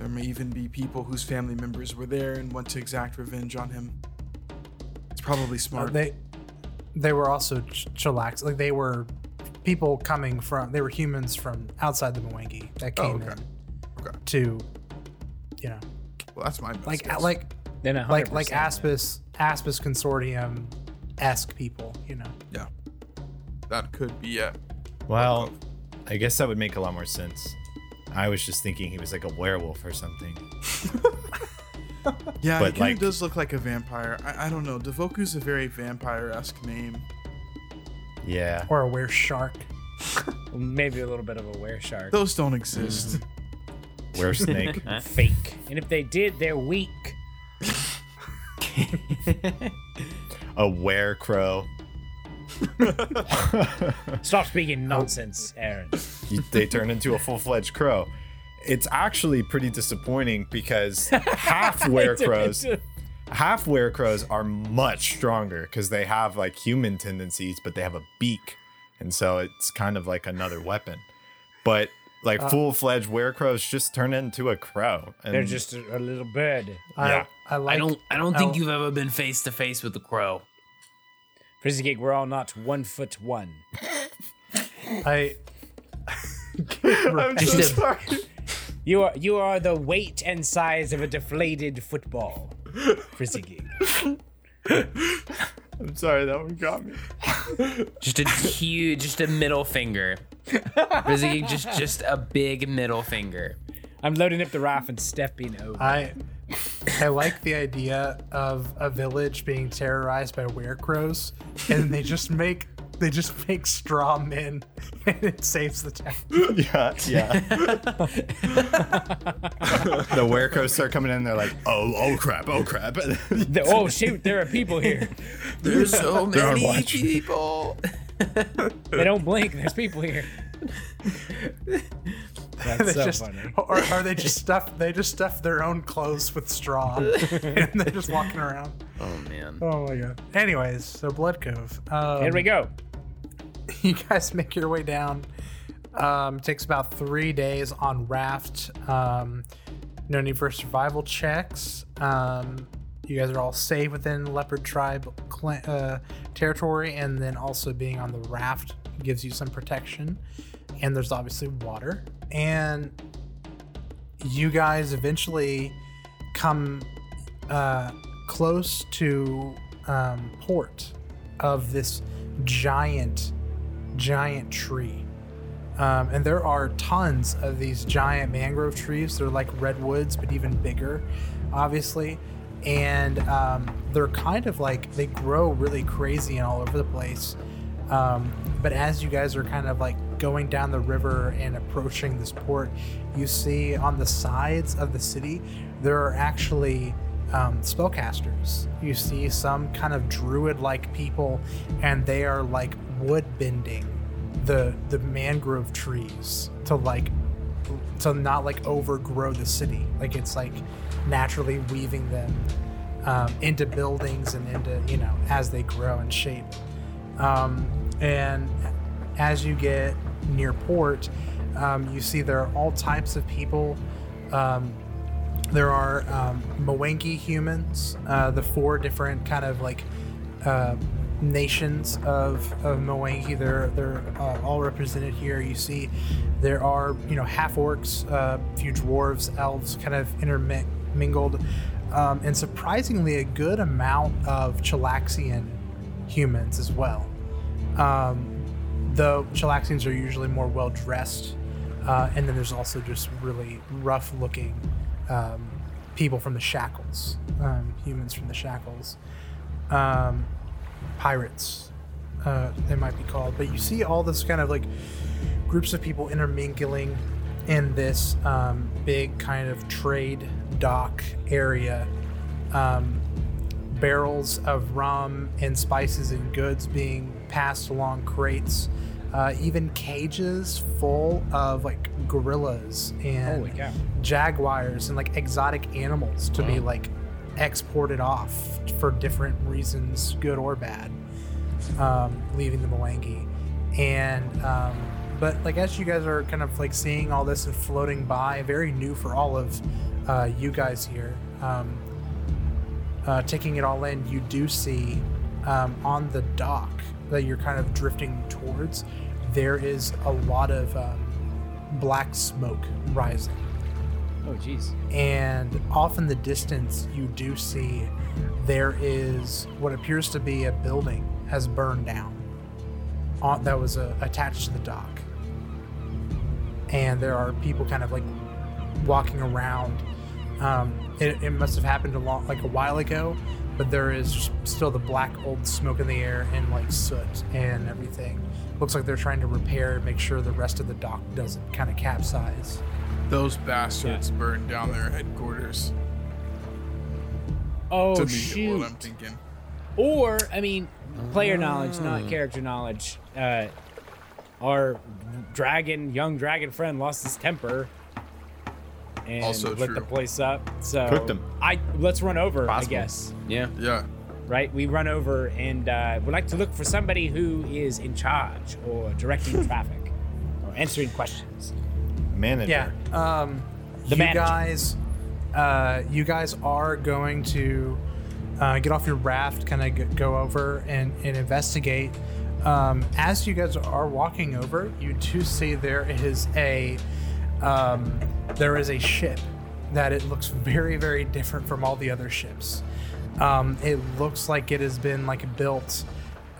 There may even be people whose family members were there and want to exact revenge on him. It's probably Uh, smart. they they were also ch- chillax. Like they were people coming from. They were humans from outside the Mwangi that Oh, came okay. in Okay. to, you know, Well, that's my best like guess. like Then like like Aspis Aspis Consortium esque people. You know. yeah, that could be it. Well, I guess that would make a lot more sense. I was just thinking he was like a werewolf or something. Yeah, But, he kind like- of does look like a vampire. I, I don't know. Devoku's a very vampire esque name. Yeah. Or a were shark. Maybe a little bit of a were shark. Those don't exist. Mm. Were snake. Fake. And if they did, they're weak. a were crow. Stop speaking nonsense, Aaron. You- they turn into a full-fledged crow. It's actually pretty disappointing because half were crows, half were crows are much stronger because they have like human tendencies, but they have a beak, and so it's kind of like another weapon. But like uh, full-fledged werecrows just turn into a crow. And They're just a, a little bird. Yeah. I, I like. I don't. I don't think Oh. you've ever been face to face with a crow. Frizzigig, we're all not one foot one. I. I'm Just so a- sorry. You are you are the weight and size of a deflated football. Frizzigig. I'm sorry that one got me. Just a huge, just a middle finger. Basically, just just a big middle finger. I'm loading up the raft and stepping over. I I like the idea of a village being terrorized by werecrows, and they just make they just make straw men, and it saves the town. Yeah, yeah. the were crows start coming in. They're like, oh, oh crap, oh crap. The- oh shoot, there are people here. There's so They're many watching. people. They don't blink. There's people here. That's They so just, funny. or are they just stuff? They just stuff their own clothes with straw, and they're just walking around. Oh man. Oh my god. Anyways, so Bloodcove. Um, Here we go. you guys make your way down. Um, it takes about three days on raft. Um, no need for survival checks. Um, you guys are all safe within Leopard Tribe clan, uh, territory, and then also being on the raft gives you some protection. And there's obviously water. And you guys eventually come uh, close to um, port of this giant, giant tree. Um, and there are tons of these giant mangrove trees. They're like redwoods, but even bigger, obviously. And um, they're kind of like they grow really crazy and all over the place. Um, but as you guys are kind of like going down the river and approaching this port, you see on the sides of the city there are actually um, spellcasters. You see some kind of druid-like people, and they are like wood bending the the mangrove trees to like to not like overgrow the city. Like it's like naturally weaving them um, into buildings and into you know as they grow and shape. Um, and as you get near port, um, you see there are all types of people. Um, there are um, Mwangi humans, uh, the four different kind of like uh, nations of, of Mwangi. They're they're uh, all represented here. You see, there are you know half orcs, uh, few dwarves, elves, kind of intermingled, um, and surprisingly a good amount of Chelaxian humans as well. Um, though Chelaxians are usually more well dressed, uh, and then there's also just really rough looking um, people from the shackles, um, humans from the shackles, um, pirates, uh, they might be called. But you see all this kind of like groups of people intermingling in this um, big kind of trade dock area. Um, barrels of rum and spices and goods being passed along crates. Uh, even cages full of like gorillas and jaguars and like exotic animals to be like exported off for different reasons, good or bad, um, leaving the Mwangi. And um, but like as you guys are kind of like seeing all this and floating by, very new for all of uh, you guys here. Um, uh, taking it all in, you do see um, on the dock that you're kind of drifting towards, there is a lot of um, black smoke rising. Oh jeez. And off in the distance, you do see there is what appears to be a building has burned down on, that was uh, attached to the dock. And there are people kind of like walking around. Um, it, it must have happened a long, like a while ago, but there is still the black old smoke in the air and like soot and everything, looks like they're trying to repair, and make sure the rest of the dock doesn't kind of capsize. Those bastards burned down their headquarters. Oh to me, shoot! what I'm thinking. Or, I mean, player knowledge, not character knowledge. Uh, our dragon, young dragon friend, lost his temper and Also lit the place up. So Cooked him. I let's run over. I guess Yeah. Yeah. right. We run over and uh, would like to look for somebody who is in charge or directing traffic or answering questions. Manager. Yeah. Um, The you manager. guys, uh, you guys are going to uh, get off your raft, kind of g- go over and, and investigate. Um, as you guys are walking over, you do see there is a um, there is a ship that it looks very very different from all the other ships. Um, it looks like it has been like built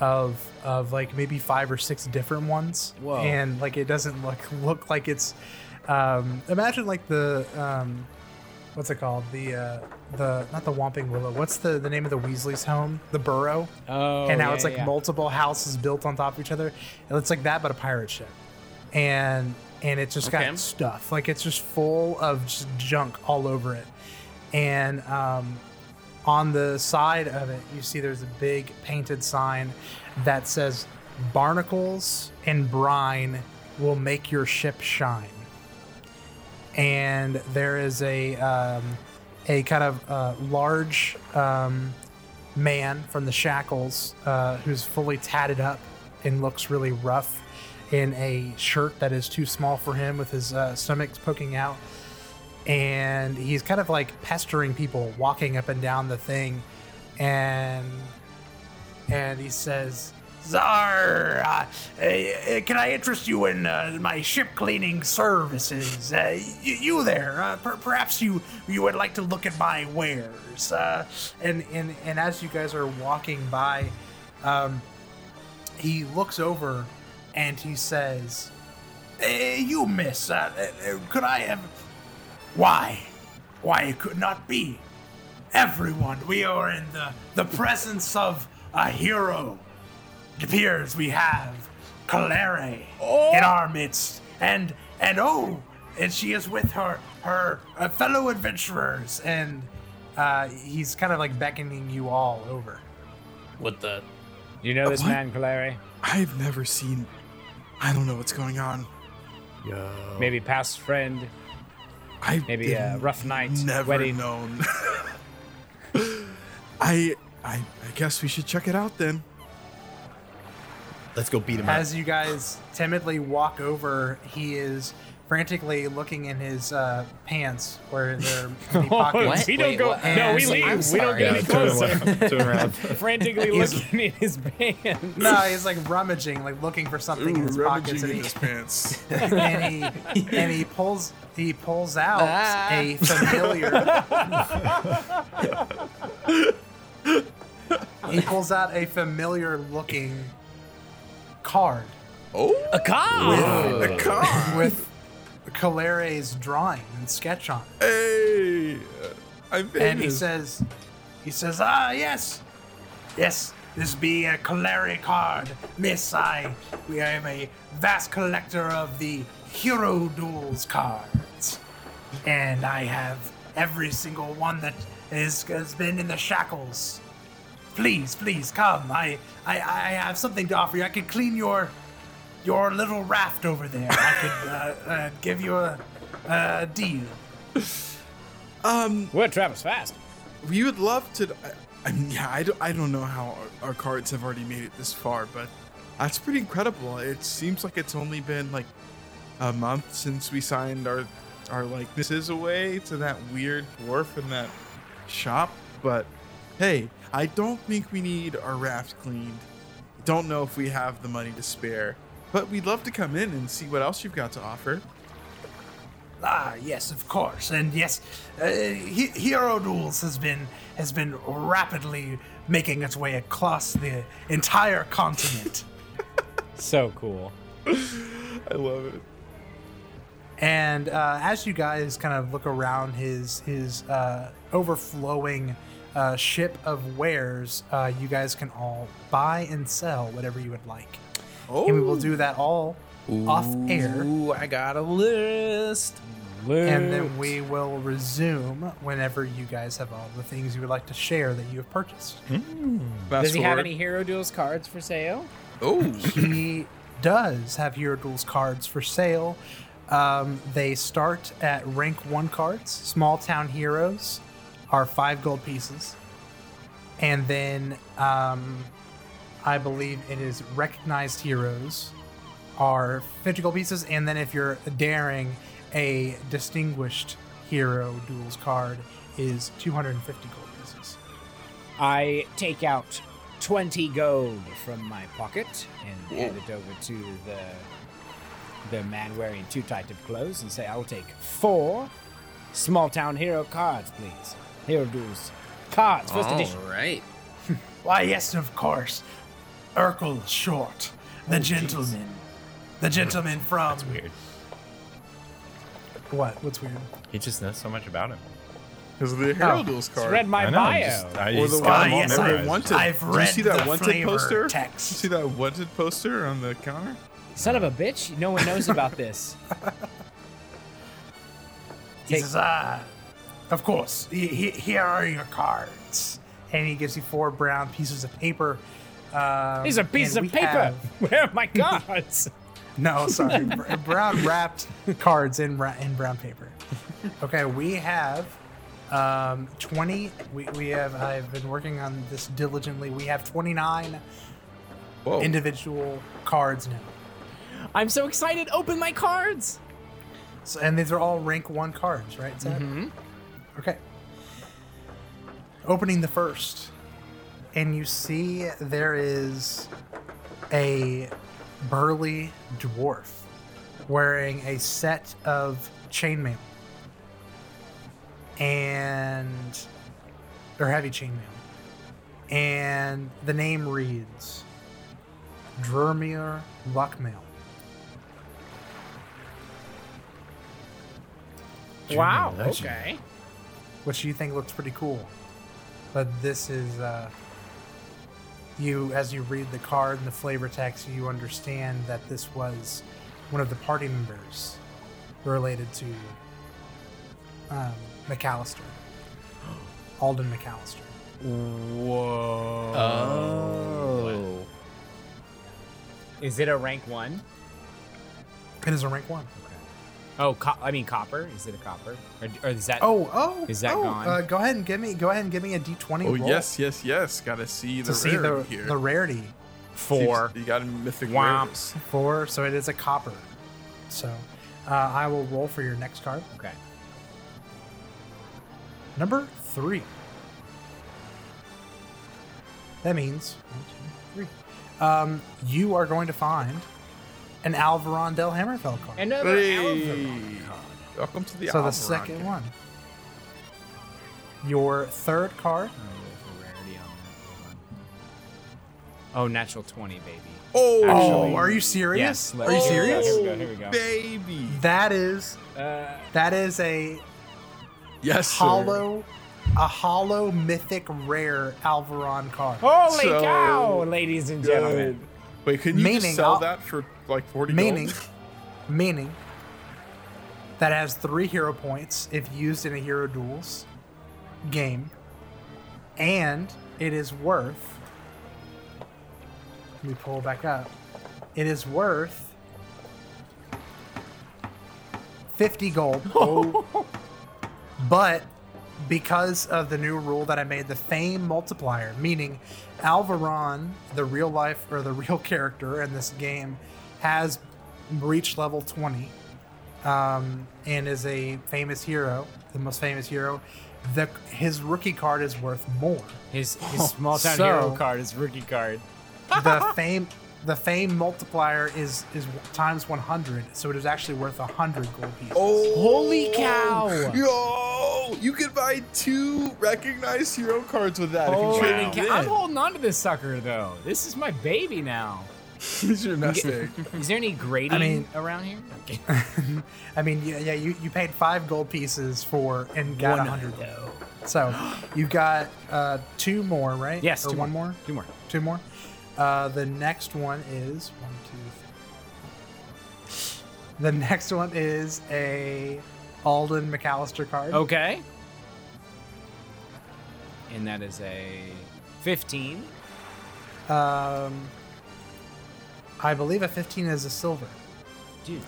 of of like maybe five or six different ones. Whoa. and like it doesn't look look like it's um imagine like the um what's it called? The uh the not the Whomping Willow. What's the the name of the Weasley's home? The Burrow. Oh, and now yeah, it's like yeah. multiple houses built on top of each other. It looks like that but a pirate ship. And and it's just Okay. got stuff. Like it's just full of just junk all over it. And um on the side of it you see there's a big painted sign that says barnacles and brine will make your ship shine. And there is a um, a kind of uh, large um, man from the shackles uh, who's fully tatted up and looks really rough in a shirt that is too small for him with his uh, stomach poking out and he's kind of like pestering people walking up and down the thing and and he says Czar, uh, uh, can I interest you in uh, my ship cleaning services? Uh, you, you there? Uh, per- perhaps you you would like to look at my wares. Uh, and and and as you guys are walking by, um, he looks over and he says, "Eh, "You miss? Uh, uh, could I have? Why? Why it could not be? Everyone, we are in the the presence of a hero." It appears we have Calere in our midst, and and oh, and she is with her her uh, fellow adventurers, and uh, he's kind of like beckoning you all over. What the? You know this what? man, Calere? I've never seen. I don't know what's going on. Maybe past friend. I've Maybe a uh, rough night, Never wedding. known. I, I I guess we should check it out then. Let's go beat him up. As you guys timidly walk over, he is frantically looking in his uh, pants where there are many pockets. What? we don't Wait, go. what? No, we And- leave. I'm we don't sorry. get Yeah, any turn closer. around. Turn around. Frantically He's- looking in his pants. No, he's like rummaging, like looking for something in his pockets, rummaging and in he, his pants. and he and he pulls he pulls out Ah. a familiar. he pulls out a familiar looking card oh, A car. a car. with Calere's drawing and sketch on it. Hey, I'm famous. And he says, he says, ah, yes, yes, this be a Calere card, Miss. I, we am a vast collector of the Hero Duels cards, and I have every single one that is has been in the shackles. Please, please come. I, I, I have something to offer you. I could clean your, your little raft over there. I could uh, uh, give you a, a deal. um, We're Travis fast. we would love to. I, I mean, yeah, I don't, I don't know how our, our cards have already made it this far, but that's pretty incredible. It seems like it's only been like a month since we signed our our likenesses away to that weird dwarf in that shop. But hey, I don't think we need our raft cleaned. Don't know if we have the money to spare, but we'd love to come in and see what else you've got to offer. Ah, yes, of course, and yes, uh, he- Hero Duels has been has been rapidly making its way across the entire continent. So cool. I love it. and uh, as you guys kind of look around his his uh, overflowing uh, ship of wares, uh, you guys can all buy and sell whatever you would like. And we will do that all off air. Ooh, I got a list. list. And then we will resume whenever you guys have all the things you would like to share that you have purchased. Fast Does he have any Hero Duels cards for sale? Oh, he does have Hero Duels cards for sale. Um, they start at rank one cards. Small Town Heroes are five gold pieces. And then um, I believe it is Recognized Heroes are 50 gold pieces. And then if you're daring, a Distinguished Hero Duels card is 250 gold pieces. I take out 20 gold from my pocket and hand it over to the the man wearing too tight of clothes and say, I will take four small town hero cards, please. Hero duels. Cards, first edition. All right. Why, yes, of course. Urkel Short, the gentleman. The gentleman from. That's weird. What? What's weird? He just knows so much about him. because of the Hero Oh. Duels card. read my I know, bio. just- I- or the got Ah, yes, one, I- memorized. the wanted. I've Did you see that the wanted poster? text. Did you see that wanted poster on the counter? Son of a bitch, no one knows about this. He Take- says, ah, of course, he- he- here are your cards. And he gives you four brown pieces of paper. Um, These are pieces of paper. have- Where are my cards? no, sorry. brown wrapped cards in, ra- in brown paper. Okay, we have um, 20. We, we have, I've been working on this diligently. We have 29 Whoa. individual cards now. I'm so excited. Open my cards. So, and these are all rank one cards, right? Zach? Mm-hmm. Okay. Opening the first, and you see there is a burly dwarf wearing a set of chainmail and or heavy chainmail, and the name reads Drumir Luckmail. Wow. Okay. which you think looks pretty cool. But this is uh, you as you read the card and the flavor text, you understand that this was one of the party members related to um, McAllister, Alden McAllister. Whoa. Oh. Is it a rank one? It is a rank one. Oh, co- I mean copper. Is it a copper? Or, or is that? Oh, oh, Is that oh, gone? Uh, go ahead and give me. Go ahead and give me a D twenty. Oh roll yes, yes, yes. Gotta see the to see the rarity here. the rarity. four. You got a mythic Womp. rares. Four, so it is a copper. So, uh, I will roll for your next card. Okay. Number three. That means one, two, three. Um, you are going to find an Alvaron Del Hammerfell card. Another Hey. Alvaron. Welcome to the so the second game. one. Your third card. Oh, roll for rarity on that. Hold on. Oh, natural twenty, baby. Oh, Oh, are you serious? Yes. Are you let's- serious? Here we go. Here we go. baby. That is Uh, that is a Yes, sir. hollow, a hollow mythic rare Alvaron card. holy So cow, ladies and gentlemen. Good. Wait, couldn't you Meaning just sell I'll- that for like forty? meaning gold? meaning that has three hero points if used in a hero duels game and it is worth let me pull back up it is worth 50 gold oh. but because of the new rule that I made, the fame multiplier, meaning Alvaron, the real life or the real character in this game, has reached level 20 um, and is a famous hero, the most famous hero. The, his rookie card is worth more. His his small town So- hero card is rookie card. The fame the fame multiplier is is times 100, so it is actually worth 100 gold pieces. Oh, Holy cow. Yo, you could buy two recognized hero cards with that Holy if you trade cow. I'm holding on to this sucker though. This is my baby now. Your. Is there any grading I mean- around here? Okay. I mean, yeah, yeah you, you paid five gold pieces for and got a 100 So you've got uh, two more, right? Yes, Or two one more? Two more. Two more. Uh, the next one is one, two, three. The next one is a Alden McAllister card. Okay. And that is a 15. Um, I believe a 15 is a silver.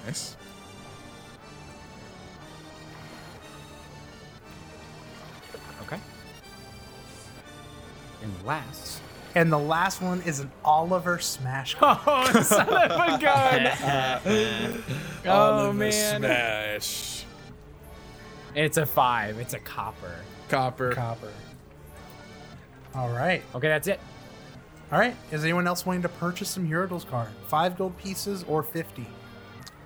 Nice. Okay. And last. And the last one is an Oliver Smash. Oh, son of a gun! oh, man. Smash. It's a five. It's a copper. Copper. Copper. All right. Okay, that's it. All right. Is anyone else wanting to purchase some Hero Duels card? Five gold pieces or 50?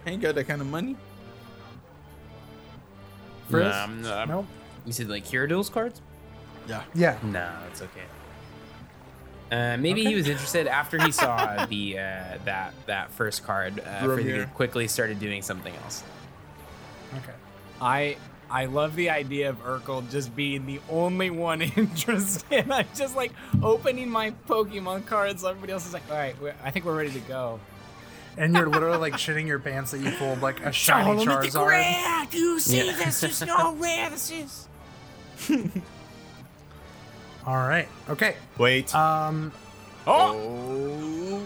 Ain't got that kind of money. Frizz? Um, no, Nope. You said like Kyridel's cards? Yeah. Yeah. No, it's okay. Uh, maybe he was interested after he saw the uh, that that first card. Uh, for Vermeer. quickly started doing something else. Okay. I I love the idea of Urkel just being the only one interested. I'm just like opening my Pokemon cards. Everybody else is like, all right, I think we're ready to go. And you're literally like shitting your pants that you pulled like a shiny Charizard. You see this? There's no rare. This is. All right. Okay. Wait, Um. Oh,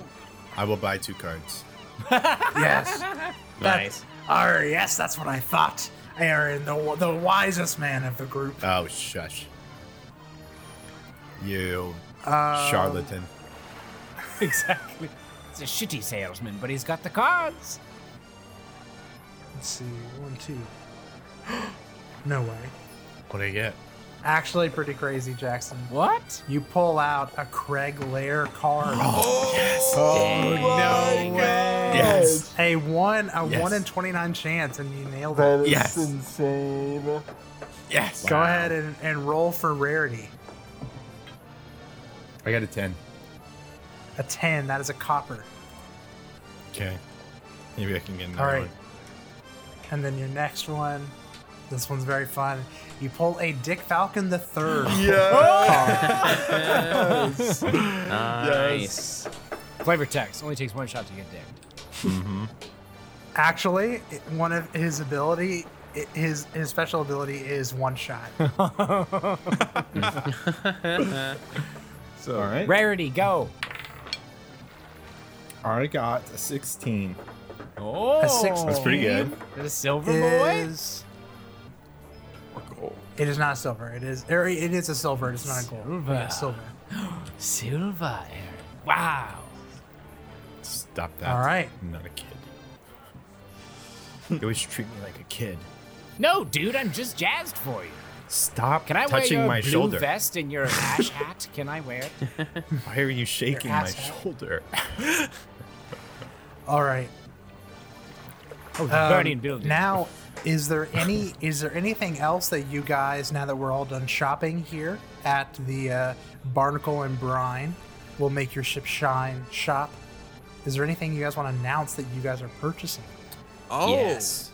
I will buy two cards. Yes. Nice. Ar, yes, that's what I thought. Aaron, the the wisest man of the group. Oh, shush. You Uh, charlatan. exactly. It's a shitty salesman, but he's got the cards. Let's see. One, two. no way. What do you get? Actually, pretty crazy, Jackson. What? You pull out a Craig Lair card. Oh, yes. Oh, oh No way. Yes. A one, a Yes. one in twenty nine chance, and you nailed it. That is Yes. insane. Yes. Go ahead and, and roll for rarity. I got a 10. A ten. That is a copper. Okay. Maybe I can get another All right. one. And then your next one. This one's very fun. You pull a Dick Falcon the third. Yes. Oh. Nice. Flavor text only takes one shot to get dick. Mm-hmm. Actually, one of his ability, his his special ability is one shot. So, all right. Rarity, go. I got a 16. Oh, A six- That's pretty good. The silver boy. Is it is not silver. It is or it is a silver. It is not a gold. Silver. Yeah, silver. Silver, Aaron. Wow. Stop that. All right. I'm not a kid. You always treat me like a kid. No, dude, I'm just jazzed for you. Stop Can I touching wear your my blue shoulder. vest and your ash hat? Can I wear it? Why are you shaking my hat. shoulder? All right. Oh, the Um, burning building. Now, is there any is there anything else that you guys now that we're all done shopping here at the uh, Barnacle and Brine will make your ship shine shop? Is there anything you guys want to announce that you guys are purchasing? Oh. Yes.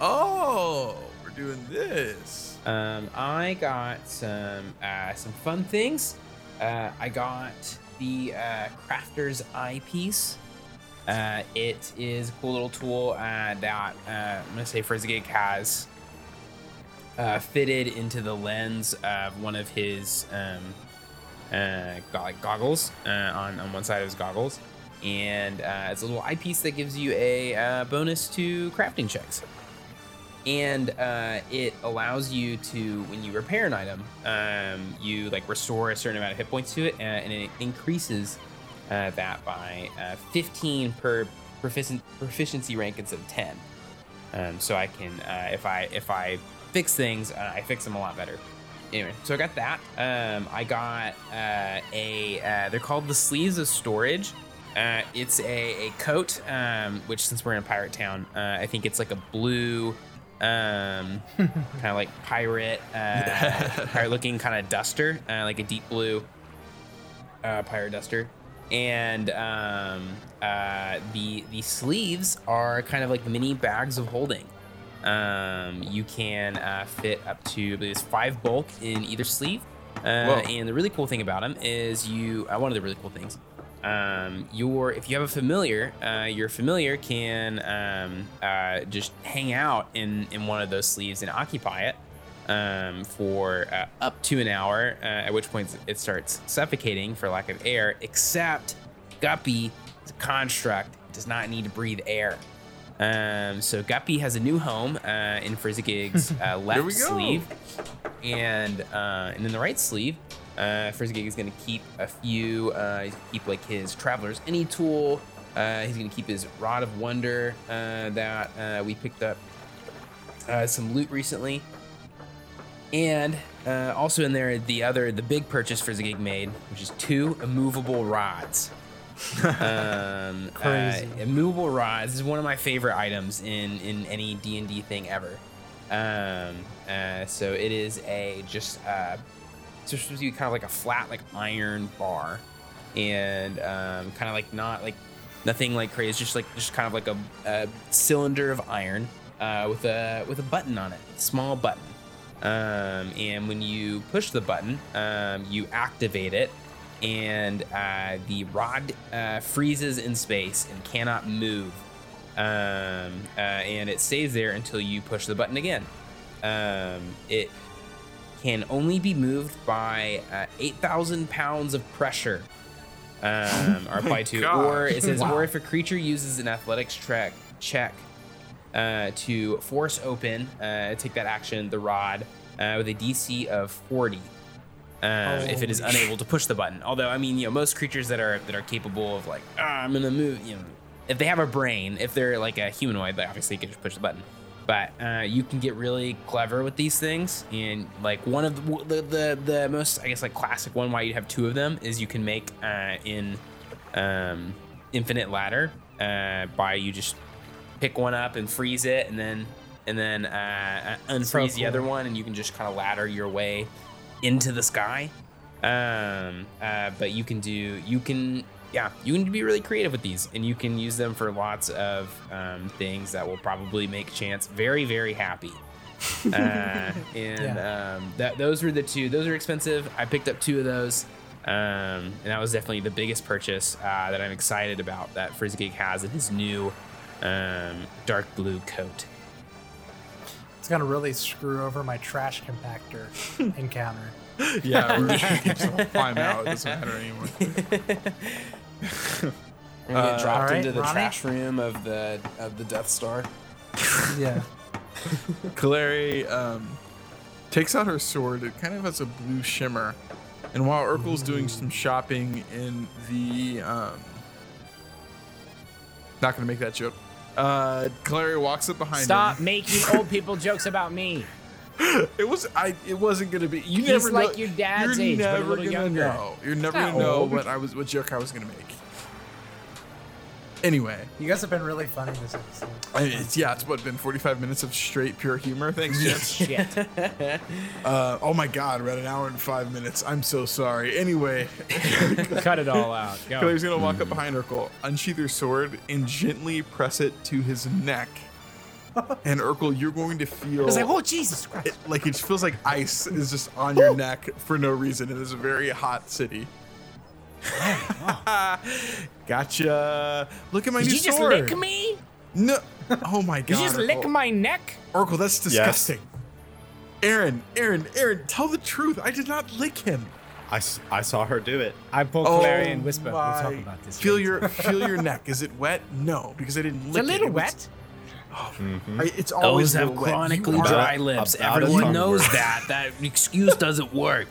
Oh, we're doing this. Um, I got some uh, some fun things. Uh, I got the uh, Crafter's Eyepiece. Uh, it is a cool little tool uh, that uh, I'm gonna say Frizzigig has uh, fitted into the lens of one of his um, uh, go- like goggles uh, on on one side of his goggles, and it's a little eyepiece that gives you a bonus to crafting checks. And it allows you to when you repair an item um, you like restore a certain amount of hit points to it uh, and it increases uh, that by uh, 15 per proficien- proficiency rank instead of 10 um, so i can uh, if i if i fix things uh, i fix them a lot better. Anyway so i got that. Um, i got uh, a uh, they're called the sleeves of storage. Uh, it's a, a coat, um, which since we're in a pirate town, uh, I think it's like a blue, um, kind of like pirate, uh, pirate looking kind of duster, uh, like a deep blue uh, pirate duster. And um, uh, the the sleeves are kind of like mini bags of holding. Um, you can uh, fit up to I believe five bulk in either sleeve, Uh, and the really cool thing about them is you. Uh, one of the really cool things. Um, your if you have a familiar, uh, your familiar can um, uh, just hang out in in one of those sleeves and occupy it um, for uh, up to an hour. Uh, at which point it starts suffocating for lack of air. Except Guppy is a construct; does not need to breathe air. Um, so Guppy has a new home uh, in Frizzigig's uh, left sleeve, and uh, and in the right sleeve, uh, Frizzigig is going to keep a few. Uh, he's gonna keep like his traveler's any tool. Uh, he's going to keep his rod of wonder uh, that uh, we picked up uh, some loot recently, and uh, also in there the other the big purchase Frizzigig made, which is two immovable rods. um, Crazy. Uh, immovable rods is one of my favorite items in in any D and D thing ever. Um, uh, so it is a just uh, it's supposed to be kind of like a flat like iron bar, and um, kind of like not like nothing like crazy. It's just like just kind of like a, a cylinder of iron uh, with a with a button on it, small button. Um, and when you push the button, um, you activate it, and uh, the rod uh, freezes in space and cannot move. Um, uh, and it stays there until you push the button again. Um, it can only be moved by uh, 8,000 pounds of pressure. Um, or applied to, or it says, or if a creature uses an athletics track check uh, to force open, uh, take that action, the rod, uh, with a DC of 40. Um, if it is unable to push the button, although I mean, you know, most creatures that are that are capable of like, ah, I'm gonna move, you know, if they have a brain, if they're like a humanoid, they obviously can just push the button. But uh, you can get really clever with these things, and like one of the, the the the most, I guess, like classic one why you'd have two of them is you can make uh, in um, infinite ladder uh, by you just pick one up and freeze it, and then and then uh, uh, unfreeze the cool. other one, and you can just kind of ladder your way into the sky. Um, uh, but you can do you can yeah you can be really creative with these, and you can use them for lots of um, things that will probably make Chance very very happy. uh, and um, that those were the two. Those are expensive. I picked up two of those. Um, and that was definitely the biggest purchase uh, that I'm excited about that Frizzigig has in his new um, dark blue coat. It's gonna really screw over my trash compactor encounter. Yeah, we're gonna keep climb out. It doesn't matter anymore. We're gonna get dropped all right, into the Ronnie? trash room of the of the Death Star. Yeah. Kaleri um, takes out her sword. It kind of has a blue shimmer. And while Urkel's doing some shopping in the. Um, not going to make that joke. Uh, Kaleri walks up behind me. Stop her. making old people jokes about me. It was I. It wasn't gonna be. You He's never like know, your dad's you're age, but a never little gonna younger. Know. You're never Not gonna know old. what I was, what joke I was gonna make. Anyway, You guys have been really funny this episode. I it's, yeah, it's what been 45 minutes of straight pure humor. Thanks, Jess. Shit. uh, oh my God, we're at an hour and five minutes. I'm so sorry. Anyway, Cut it all out. Go. Kaler's gonna walk up behind Urkel, unsheath her sword, and gently press it to his neck. And Urkel, you're going to feel I was like, oh Jesus Christ. it, like it feels like ice is just on your neck for no reason. It is a very hot city. gotcha. Look at my Did new you just sword. lick me? No. Oh my god. Did you just lick Urkel. my neck? Urkel, that's disgusting. Aaron, Aaron, Aaron, tell the truth. I did not lick him. I, I saw her do it. I pulled Oh Clary and whisper. We'll talk about this. Feel later. your feel your neck. Is it wet? No, because I didn't It's lick a it. A little It was- wet. I, mm-hmm. it's always Those have little wet. chronically dry lips. about a Everyone knows word. that. That excuse doesn't work.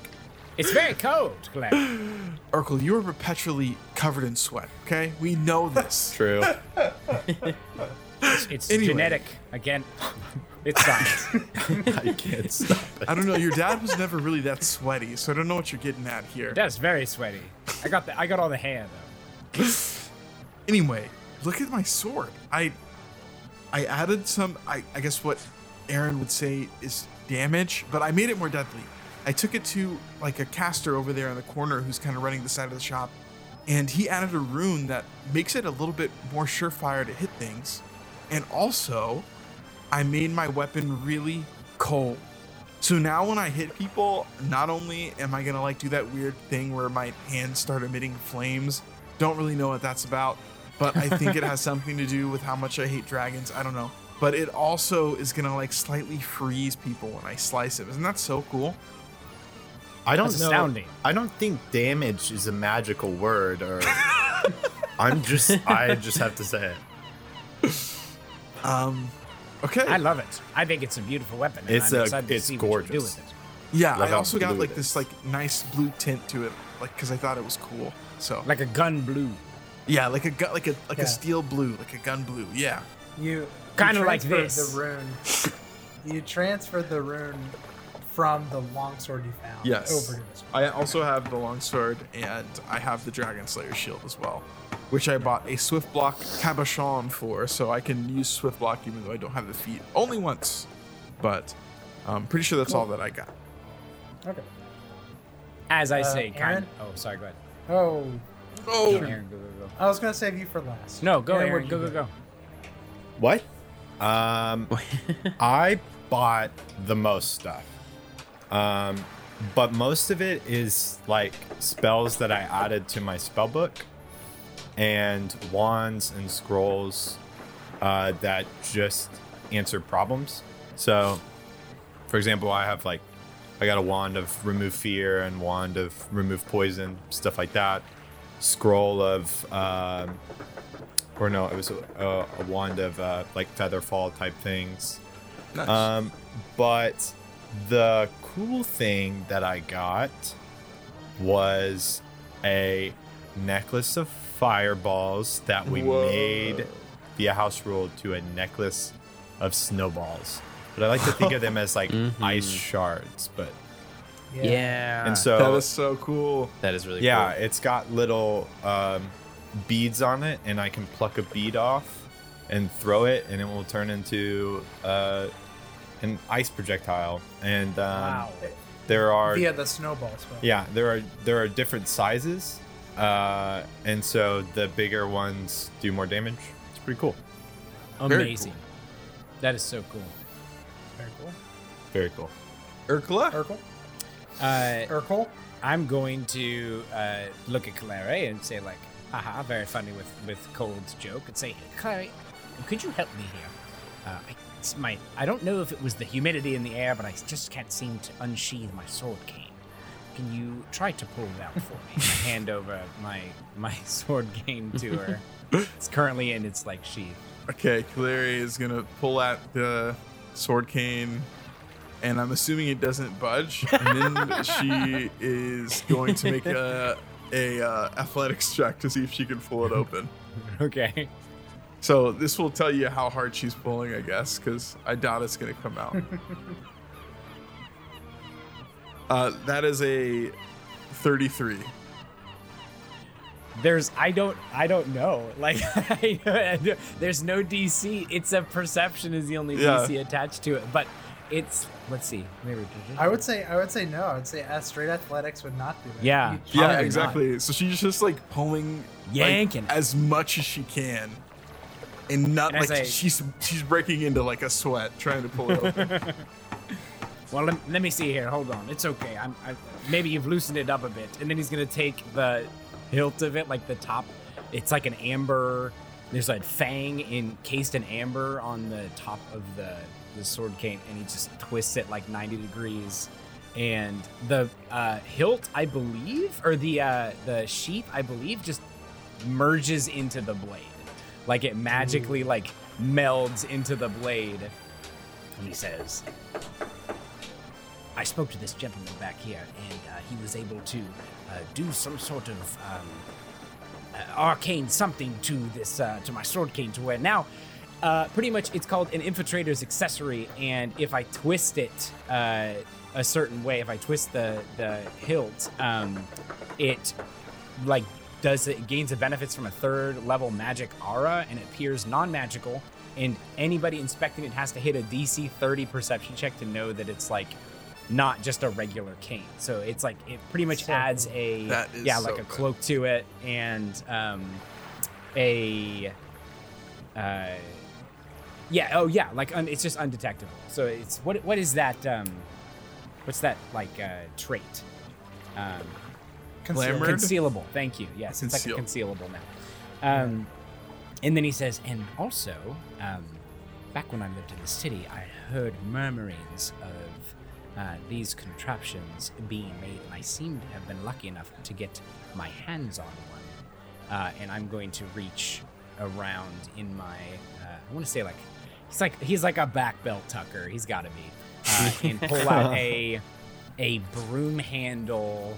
It's very cold, Clary. Urkel, you are perpetually covered in sweat. Okay, we know this. True. It's Anyway. genetic. Again, it's science. I can't stop it. I don't know. Your dad was never really that sweaty, so I don't know what you're getting at here. That's very sweaty. I got the I got all the hair though. Anyway, look at my sword. I I added some I, I guess what Aaron would say is damage, but I made it more deadly. I took it to like a caster over there in the corner who's kind of running the side of the shop, and he added a rune that makes it a little bit more surefire to hit things. And also, I made my weapon really cold. So now when I hit people, not only am I gonna like do that weird thing where my hands start emitting flames, don't really know what that's about, but I think it has something to do with how much I hate dragons. I don't know. But it also is gonna like slightly freeze people when I slice them. Isn't that so cool? I don't That's know. astounding. I don't think damage is a magical word, or I'm just. I just have to say it. Um, okay. I love it. I think it's a beautiful weapon. and It's I'm a- excited to it's see what you do gorgeous. with it. yeah, love I also got like this like nice blue tint to it, like because I thought it was cool. So Like a gun blue. yeah, like a gun, like a like Yeah. a steel blue, like a gun blue. Yeah. You you Kinda like this. The rune. you transferred the rune from the longsword you found Yes. over to this one. I also have the longsword and I have the Dragon Slayer shield as well, which I bought a Swift Block cabochon for, so I can use Swift Block even though I don't have the feat. Only once, but I'm pretty sure that's all that I got. Okay. As I Uh, say, kind Aaron? Oh, sorry. Go ahead. Oh, Oh, Aaron, go, go, go. I was gonna save you for last. No, go, Aaron. what'd Go, go, go. What? Um, I bought the most stuff. Um, but most of it is like spells that I added to my spell book and wands and scrolls uh, that just answer problems. So, for example, I have like I got a wand of remove fear and wand of remove poison, stuff like that. Scroll of um, or no, it was a, a wand of uh, like featherfall type things. nice. Um, but the cool thing that I got was a necklace of fireballs that we Whoa. made via house rule to a necklace of snowballs. But I like to think of them as like ice shards. But Yeah. and so that is so cool. that is really yeah, cool. it's got little um, beads on it, and I can pluck a bead off and throw it, and it will turn into uh, an ice projectile. And um, Wow. there are Via the snowball spell. yeah, there are there are different sizes, uh, and so the bigger ones do more damage. It's pretty cool. Very Amazing. That is so cool. Very cool. Very cool. Urkla? Urkel. Uh, Urkel. I'm going to uh, look at Clary and say like, haha, very funny with with Cold's joke, and say, Clary, could you help me here? Uh, I, it's my I don't know if it was the humidity in the air, but I just can't seem to unsheath my sword cane. Can you try to pull it out for me? I hand over my my sword cane to her. It's currently in its like sheath. Okay, Kaleri is gonna pull out the sword cane, and I'm assuming it doesn't budge. And then she is going to make a a uh, athletics check to see if she can pull it open. Okay. So this will tell you how hard she's pulling, I guess, because I doubt it's gonna come out. uh, that is a 33. There's I don't I don't know. Like I, I- there's no DC. It's a perception is the only Yeah. DC attached to it. But it's let's see. Maybe I would say I would say no. I would say uh, straight athletics would not do that. Yeah. Yeah, Probably not. exactly. So she's just like pulling, like, Yanking. as much as she can, and not And like I- she's she's breaking into like a sweat trying to pull it open. Well, let, let me see here. Hold on. It's okay. I'm I, maybe you've loosened it up a bit. And then he's gonna take the hilt of it, like the top. It's like an amber. There's like fang encased in amber on the top of the the sword cane, and he just twists it like 90 degrees. And the uh, hilt, I believe, or the uh, the sheath, I believe, just merges into the blade. Like it magically like melds into the blade. And he says, I spoke to this gentleman back here, and uh, he was able to uh, do some sort of um, uh, arcane something to this uh, to my sword cane to where now, uh, pretty much, it's called an infiltrator's accessory, and if I twist it uh, a certain way, if I twist the the hilt, um, it like does it gains the benefits from a third level magic aura, and it appears non-magical. And anybody inspecting it has to hit a DC 30 perception check to know that it's like not just a regular cane. So it's like it pretty much So adds a yeah, so like a good. cloak to it and um a uh yeah, oh yeah, like un, it's just undetectable. So it's what what is that um what's that like uh, trait? Um, Concealable. Thank you. Yes, it's like a concealable now. Um, and then he says, and also, um, back when I lived in the city, I heard murmurings of uh, these contraptions being made, and I seem to have been lucky enough to get my hands on one. Uh, and I'm going to reach around in my, uh, I want to say like, he's like he's like a back belt tucker. He's got to be, uh, and pull out a a broom handle,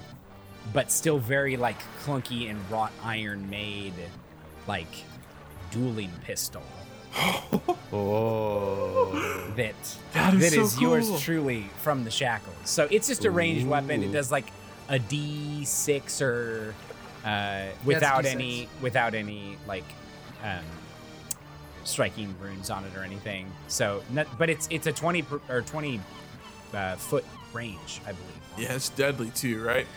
but still very like clunky and wrought iron made, like dueling pistol Oh. that That is so cool. yours truly from the shackles. So it's just a ranged weapon. It does like a D6 or uh, without D6. any without any like um, striking runes on it or anything. So, not, but it's it's a 20 per, or 20 uh, foot range, I believe. Yeah, it's deadly too, right?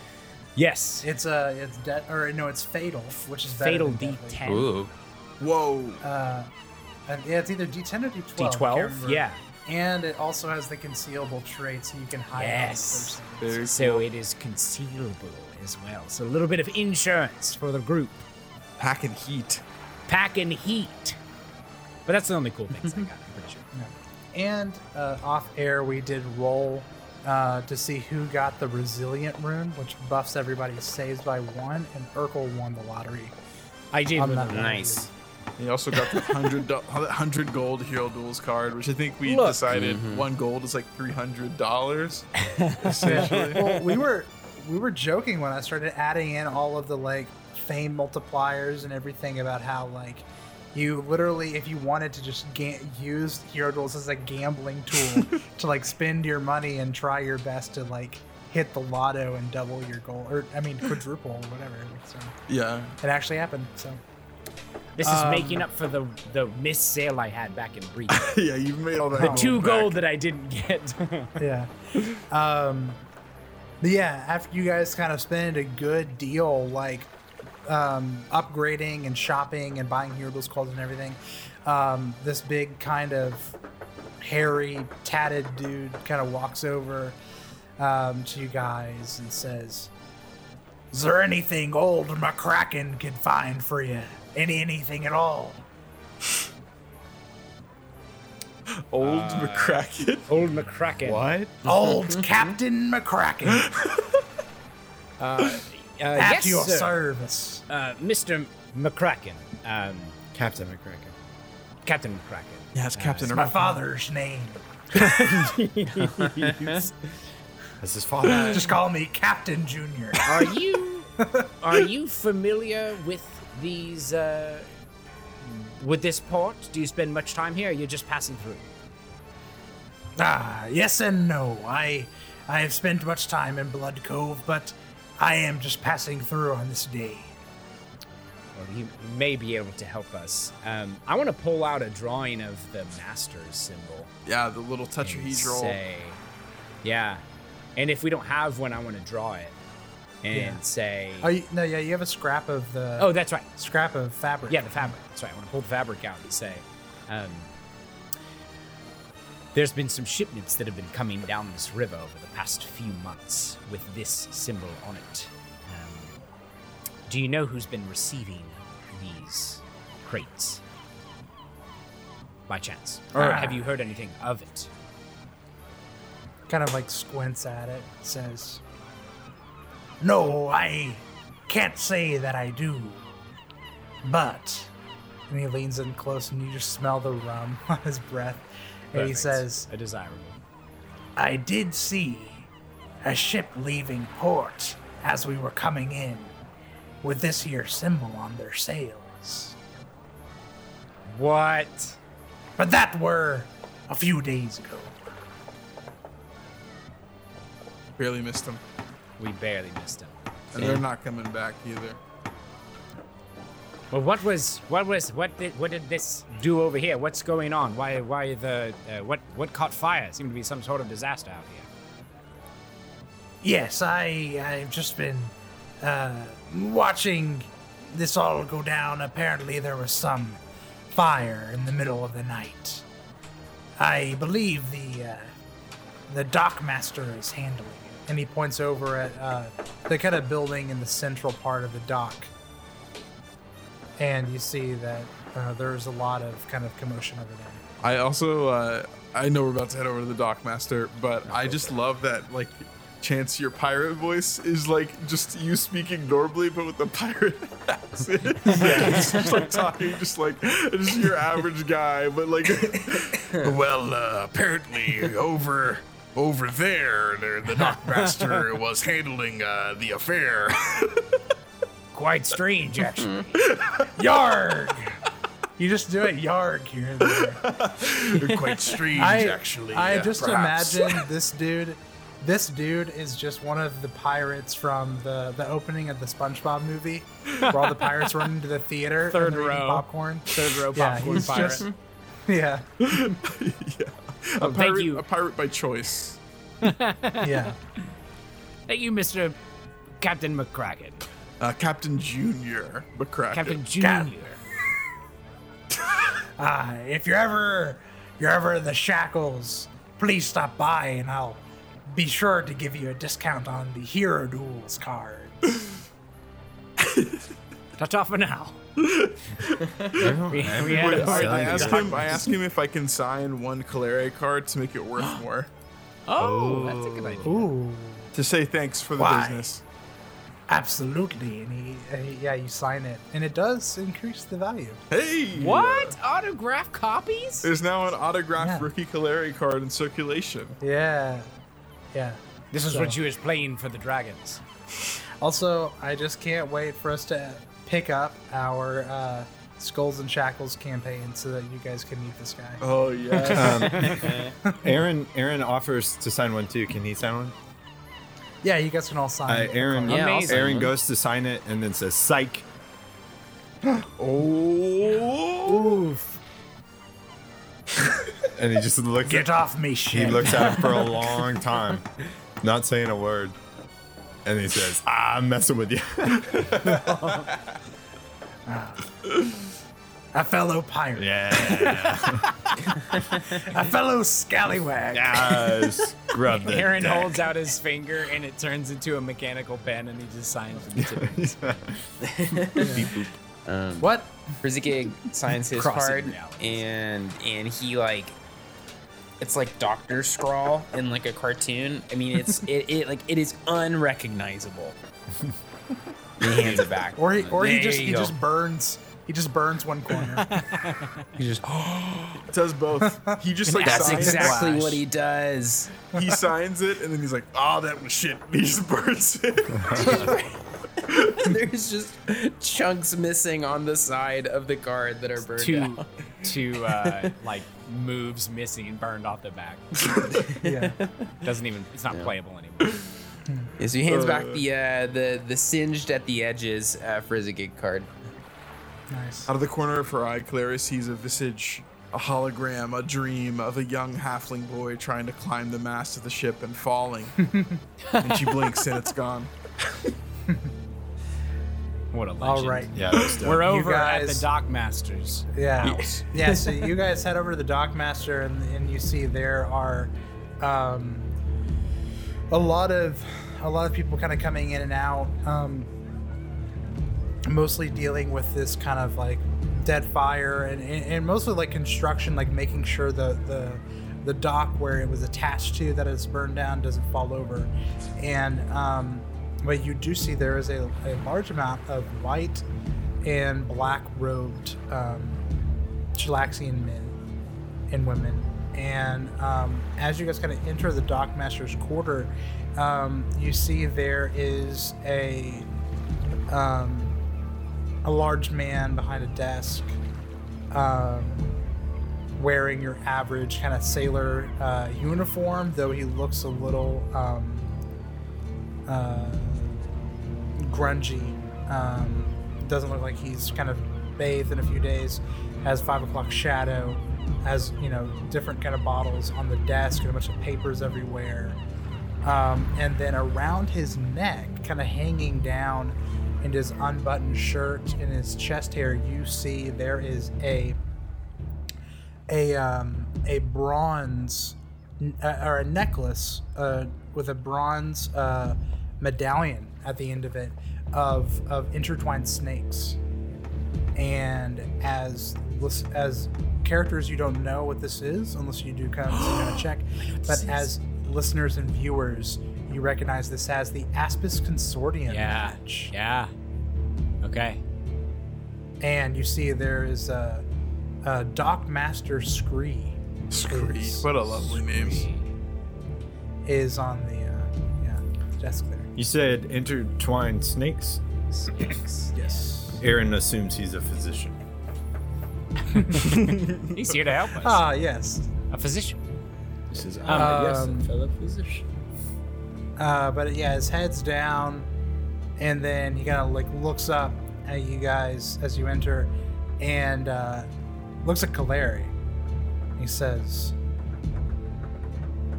Yes. It's uh, it's dead or no, it's fatal, which is better Fatal than deadly. D10. Ooh. Whoa. Uh, and yeah, it's either D10 or D12. D12? Yeah. And it also has the concealable trait, so you can hide Yes. on the person. Very So cool. it is concealable as well. So a little bit of insurance for the group. Packing heat. Packing heat. But that's the only cool things I got, I'm pretty sure. And uh, off air, we did roll uh, to see who got the resilient rune, which buffs everybody's saves by one, and Urkel won the lottery. I did I'm with not the Nice. He also got the hundred do- hundred gold hero duels card, which I think we Look. decided Mm-hmm. one gold is like three hundred dollars. Essentially. well, we were we were joking when I started adding in all of the like fame multipliers and everything about how like you literally, if you wanted to just ga- use hero duels as a gambling tool to like spend your money and try your best to like hit the lotto and double your goal, or I mean quadruple or whatever. So yeah. it actually happened. So This is Um, making up for the the missed sale I had back in Breach. Yeah, you've made all that. the two back. gold that I didn't get. yeah. Um, but yeah, after you guys kind of spend a good deal, like um, upgrading and shopping and buying hero duels cards and everything, um, this big kind of hairy, tatted dude kind of walks over um, to you guys and says, "Is there anything old McCracken can find for you? Any anything at all?" Old Uh, McCracken. Old McCracken. What? Old Captain McCracken Uh, at yes, your sir. service. Uh, Mr. McCracken. Um, Captain McCracken. Captain McCracken. Yeah, it's Captain. It's my father's name. That's his father. Just call me Captain Junior. Are you are you familiar with these uh, with this port? Do you spend much time here? Or you're just passing through. ah, yes and no. I I have spent much time in Bloodcove, but I am just passing through on this day. Well, you may be able to help us. Um, I want to pull out a drawing of the master's symbol. Yeah, the little and tetrahedral. Say, yeah. And if we don't have one, I want to draw it and Yeah. say, Oh you, no, yeah, you have a scrap of the oh, that's right. scrap of fabric. Yeah, the fabric. That's right. I want to pull the fabric out and say, um, there's been some shipments that have been coming down this river over the past few months with this symbol on it. Um, do you know who's been receiving these crates? By chance. Or Ah. have you heard anything of it? kind of like squints at it, says, No, I can't say that I do. But, and he leans in close and you just smell the rum on his breath. And he says, a desirable. I did see a ship leaving port as we were coming in with this here symbol on their sails. What? But that were a few days ago. Barely missed them. We barely missed them. and they're not coming back either. Well, what was what was what did what did this do over here? What's going on? Why why the uh, what what caught fire? Seemed to be some sort of disaster out here. Yes, I I've just been uh, watching this all go down. Apparently, there was some fire in the middle of the night. I believe the uh, the dockmaster is handling it. And he points over at uh, the kind of building in the central part of the dock. And you see that uh, there's a lot of kind of commotion over there. I also, uh, I know we're about to head over to the Dockmaster, but I just love that, like, Chance, your pirate voice is like just you speaking normally, but with the pirate accent. Yeah, it's just like talking, just like just your average guy, but like, well, uh, apparently over over there, there the dockmaster was handling uh, the affair. Quite strange, actually. Yarg! You just do it yarg here and there. Quite strange, I, actually. I uh, just perhaps. imagine this dude. This dude is just one of the pirates from the, the opening of the SpongeBob movie, where all the pirates run into the theater Third and they're eating row. popcorn. Third row Yeah, popcorn he's pirate. just yeah, a thank pirate, you. a pirate by choice. yeah. Thank you, Mr. Captain McCracken. Uh, Captain Junior McCracken. Captain Junior. Ah, if you're ever you're ever in the shackles, please stop by and I'll be sure to give you a discount on the Hero Duels card. That's all for now. we, we had Wait, a- I, I asked him. I asked him if I can sign one Calere card to make it worth more. oh, that's a good idea. Ooh, To say thanks for the Why? business. Absolutely. And he, uh, yeah, you sign it, and it does increase the value. Hey, What? Autograph copies? There's now an autographed Yeah. rookie Calere card in circulation. Yeah, yeah. This is So- what you was playing for the Dragons. Also, I just can't wait for us to pick up our uh, Skulls and Shackles campaign so that you guys can meet this guy. Oh yeah. Aaron Aaron offers to sign one too. Can he sign one? Yeah, you guys can all sign. Uh, it. Aaron Yeah, I'll sign Aaron goes to sign it and then says psych. oh. Oof. And he just looks Get off me, shit. he looks at it for a long time, not saying a word. And he says, ah, I'm messing with you. a fellow pirate. yeah. A fellow scallywag. Yes. Grub the Aaron deck. holds out his finger and it turns into a mechanical pen and he just signs with the tip. What? Frizzigig signs his Crossing card, realities. and and he like, it's like Doctor Scrawl in like a cartoon. I mean, it's it, it like it is unrecognizable. He hands it back. Or he, or he just he go. just burns. He just burns one corner. He just does both. He just like that's signs exactly what he does. He signs it and then he's like, "Oh, that was shit." He just burns it. There's just chunks missing on the side of the card that are burned two out. two uh, like moves missing burned off the back. yeah. Doesn't even it's not playable anymore. Yeah, so he hands back the uh, the the singed at the edges uh, Frizzigig card. Nice. Out of the corner of her eye, Clara sees a visage, a hologram, a dream of a young halfling boy trying to climb the mast of the ship and falling. and she blinks and it's gone. What a legend. All right. Yeah. We're You over at the Dockmasters. Yeah. House. yeah. So you guys head over to the Dockmaster, and, and you see there are um, a lot of a lot of people kind of coming in and out, um, mostly dealing with this kind of like dead fire and, and, and mostly like construction, like making sure the the the dock where it was attached to that is burned down doesn't fall over, and um, but you do see there is a, a large amount of white and black robed um, Chelaxian men and women. And um, as you guys kind of enter the Dockmaster's quarter, um, you see there is a um, a large man behind a desk, um, wearing your average kind of sailor uh, uniform, though he looks a little um, uh, grungy. Um, doesn't look like he's kind of bathed in a few days. Has five o'clock shadow. Has you know different kind of bottles on the desk and a bunch of papers everywhere. Um, and then around his neck, kind of hanging down in his unbuttoned shirt and his chest hair, you see there is a a um, a bronze uh, or a necklace uh, with a bronze uh, medallion at the end of it of of intertwined snakes. And as as characters, you don't know what this is unless you do kind of kind of check. But as listeners and viewers, you recognize this as the Aspis Consortium Yeah. badge. Yeah. Okay. And you see there is a, a Dock Master Scree Scree. is- What a lovely name. is on the uh, yeah desk there. You said intertwined snakes. Snakes. yes. Aaron assumes he's a physician. He's here to help us. Ah, yes. a physician. This is Um, yes, Um, a fellow physician. Uh, but yeah, his head's down, and then he kind of like looks up at you guys as you enter, and uh, looks at Kaleri. He says,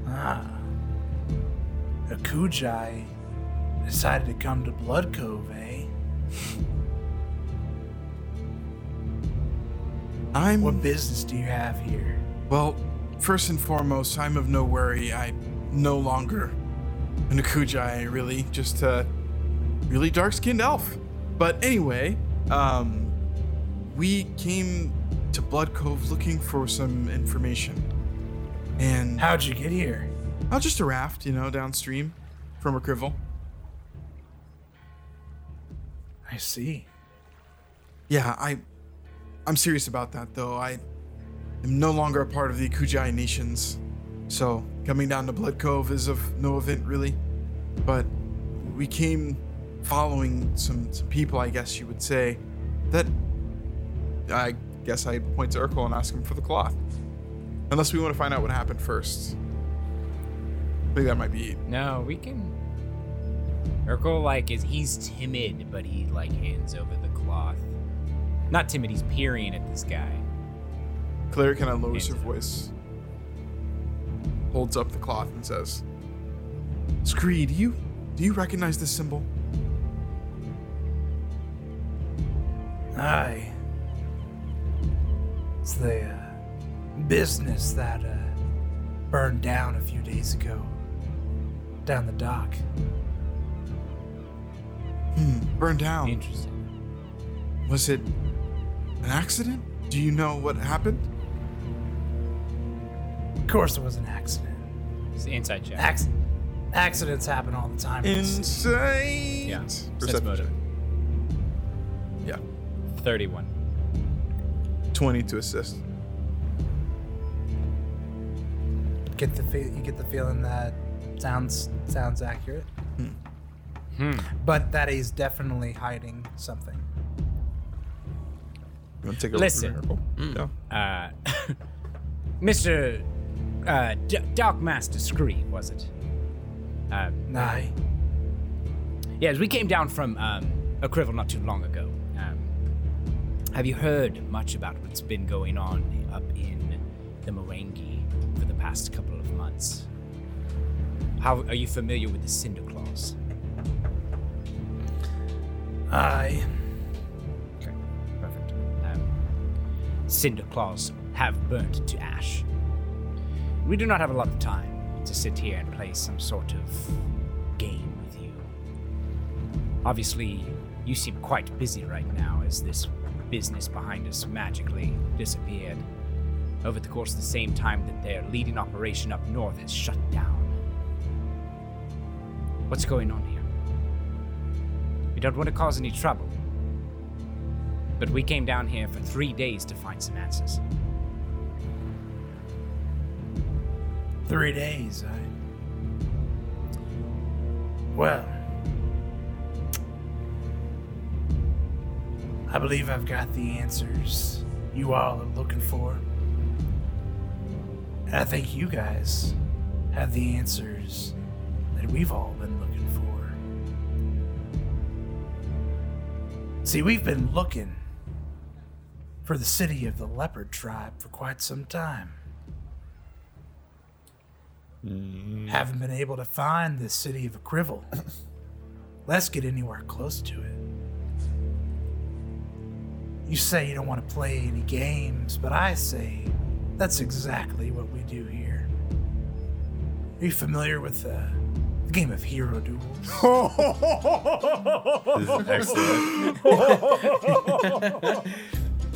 "Ah, Ekujae decided to come to Bloodcove, eh? I'm What business do you have here?" well. First and foremost, I'm of no worry. I'm no longer an Ekujae, really, just a really dark-skinned elf. But anyway, um, we came to Bloodcove looking for some information, and How'd you get here? oh, just a raft, you know, downstream from Akrivel. I see. Yeah, I, I'm serious about that though. I am no longer a part of the Ekujae nations, so coming down to Bloodcove is of no event really. But we came following some some people, I guess you would say, that I guess I point to Urkel and ask him for the cloth. Unless we want to find out what happened first. I think that might be it. No, we can. Urkel like is he's timid, but he like hands over the cloth. Not timid, he's peering at this guy. Claire kind of lowers her Hands voice, holds up the cloth, and says, "Scree, do you do you recognize this symbol?" Aye. It's the uh, business that uh, burned down a few days ago. Down the dock. Hmm, burned down. Interesting. Was it an accident? Do you know what happened? Of course, it was an accident. It's the inside check. Acc- accidents happen all the time. in this city. Insane. Yeah, sense Perception motive. Yeah, 31. twenty to assist. Get the fe- you get the feeling that sounds sounds accurate. Hmm. But that he's definitely hiding something. You want to take a Listen. look at the miracle? Yeah. Uh, Mr. Uh, D- Dark Master Scree, was it? Uh, Aye. yes, we came down from um, Akrivel not too long ago. Um, have you heard much about what's been going on up in the Mwangi for the past couple of months? How are you familiar with the Cinderclaws? Aye. Okay, perfect. Um, Cinderclaws have burnt to ash. We do not have a lot of time to sit here and play some sort of game with you. Obviously, you seem quite busy right now as this business behind us magically disappeared over the course of the same time that their leading operation up north has shut down. What's going on here? We don't want to cause any trouble. But we came down here for three days to find some answers. Three days, I. Well. I believe I've got the answers you all are looking for. And I think you guys have the answers that we've all been looking for. See, we've been looking for the city of the leopard tribe for quite some time. Haven't been able to find the city of Akrivel. Let's get anywhere close to it. You say you don't want to play any games, but I say that's exactly what we do here. Are you familiar with uh, the game of Hero Duels? This is excellent.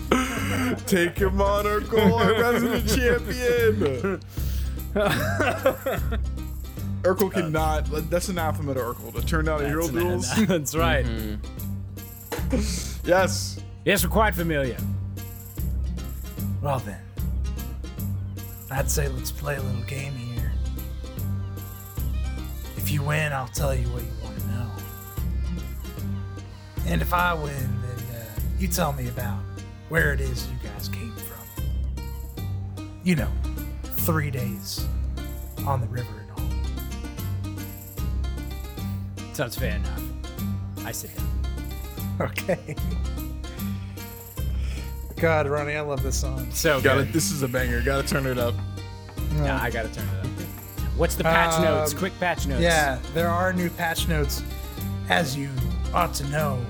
Take your on, Urkel, our resident champion. Urkel cannot. That's anathema to Urkel to turn down a hero duels. That's right. Yes. Yes, we're quite familiar. Well then, I'd say let's play a little game here. If you win, I'll tell you what you want to know. And if I win, then uh, you tell me about where it is you guys came from. You know, three days on the river and all. Sounds fair enough. I sit down. Okay. God, Ronnie, I love this song. So Got good. it. This is a banger. Got to turn it up. Yeah, I gotta turn it up. What's the patch Um, notes? Quick patch notes. Yeah, there are new patch notes. As you ought to know,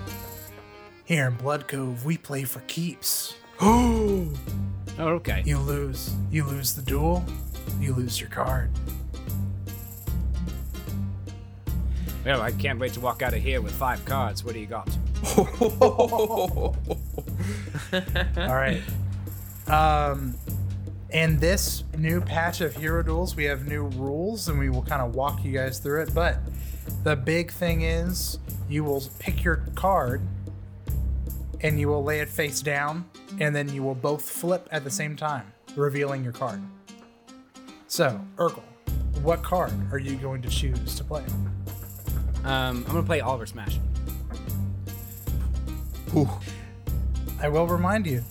here in Bloodcove, we play for keeps. Oh, okay. You lose, you lose the duel, you lose your card. Well, I can't wait to walk out of here with five cards. What do you got? All right. Um, in this new patch of Hero Duels, we have new rules, and we will kind of walk you guys through it. But the big thing is, you will pick your card, and you will lay it face down, and then you will both flip at the same time, revealing your card. So, Urkel, what card are you going to choose to play? Um, I'm gonna play Oliver Smash. I will remind you,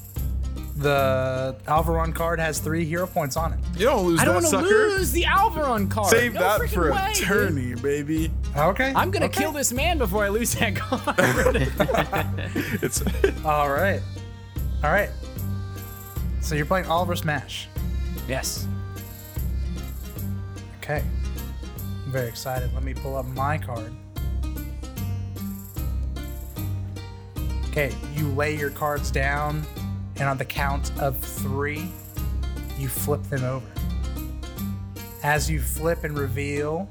the Alvaron card has three hero points on it. You don't lose I don't that, want to sucker. lose the Alvaron card. Save No that for way, a dude. tourney, baby. Okay. I'm gonna okay. kill this man before I lose that card. It's All right. All right. So you're playing Oliver Smash. yes. Okay. I'm very excited. Let me pull up my card. Okay, you lay your cards down, and on the count of three, you flip them over. As you flip and reveal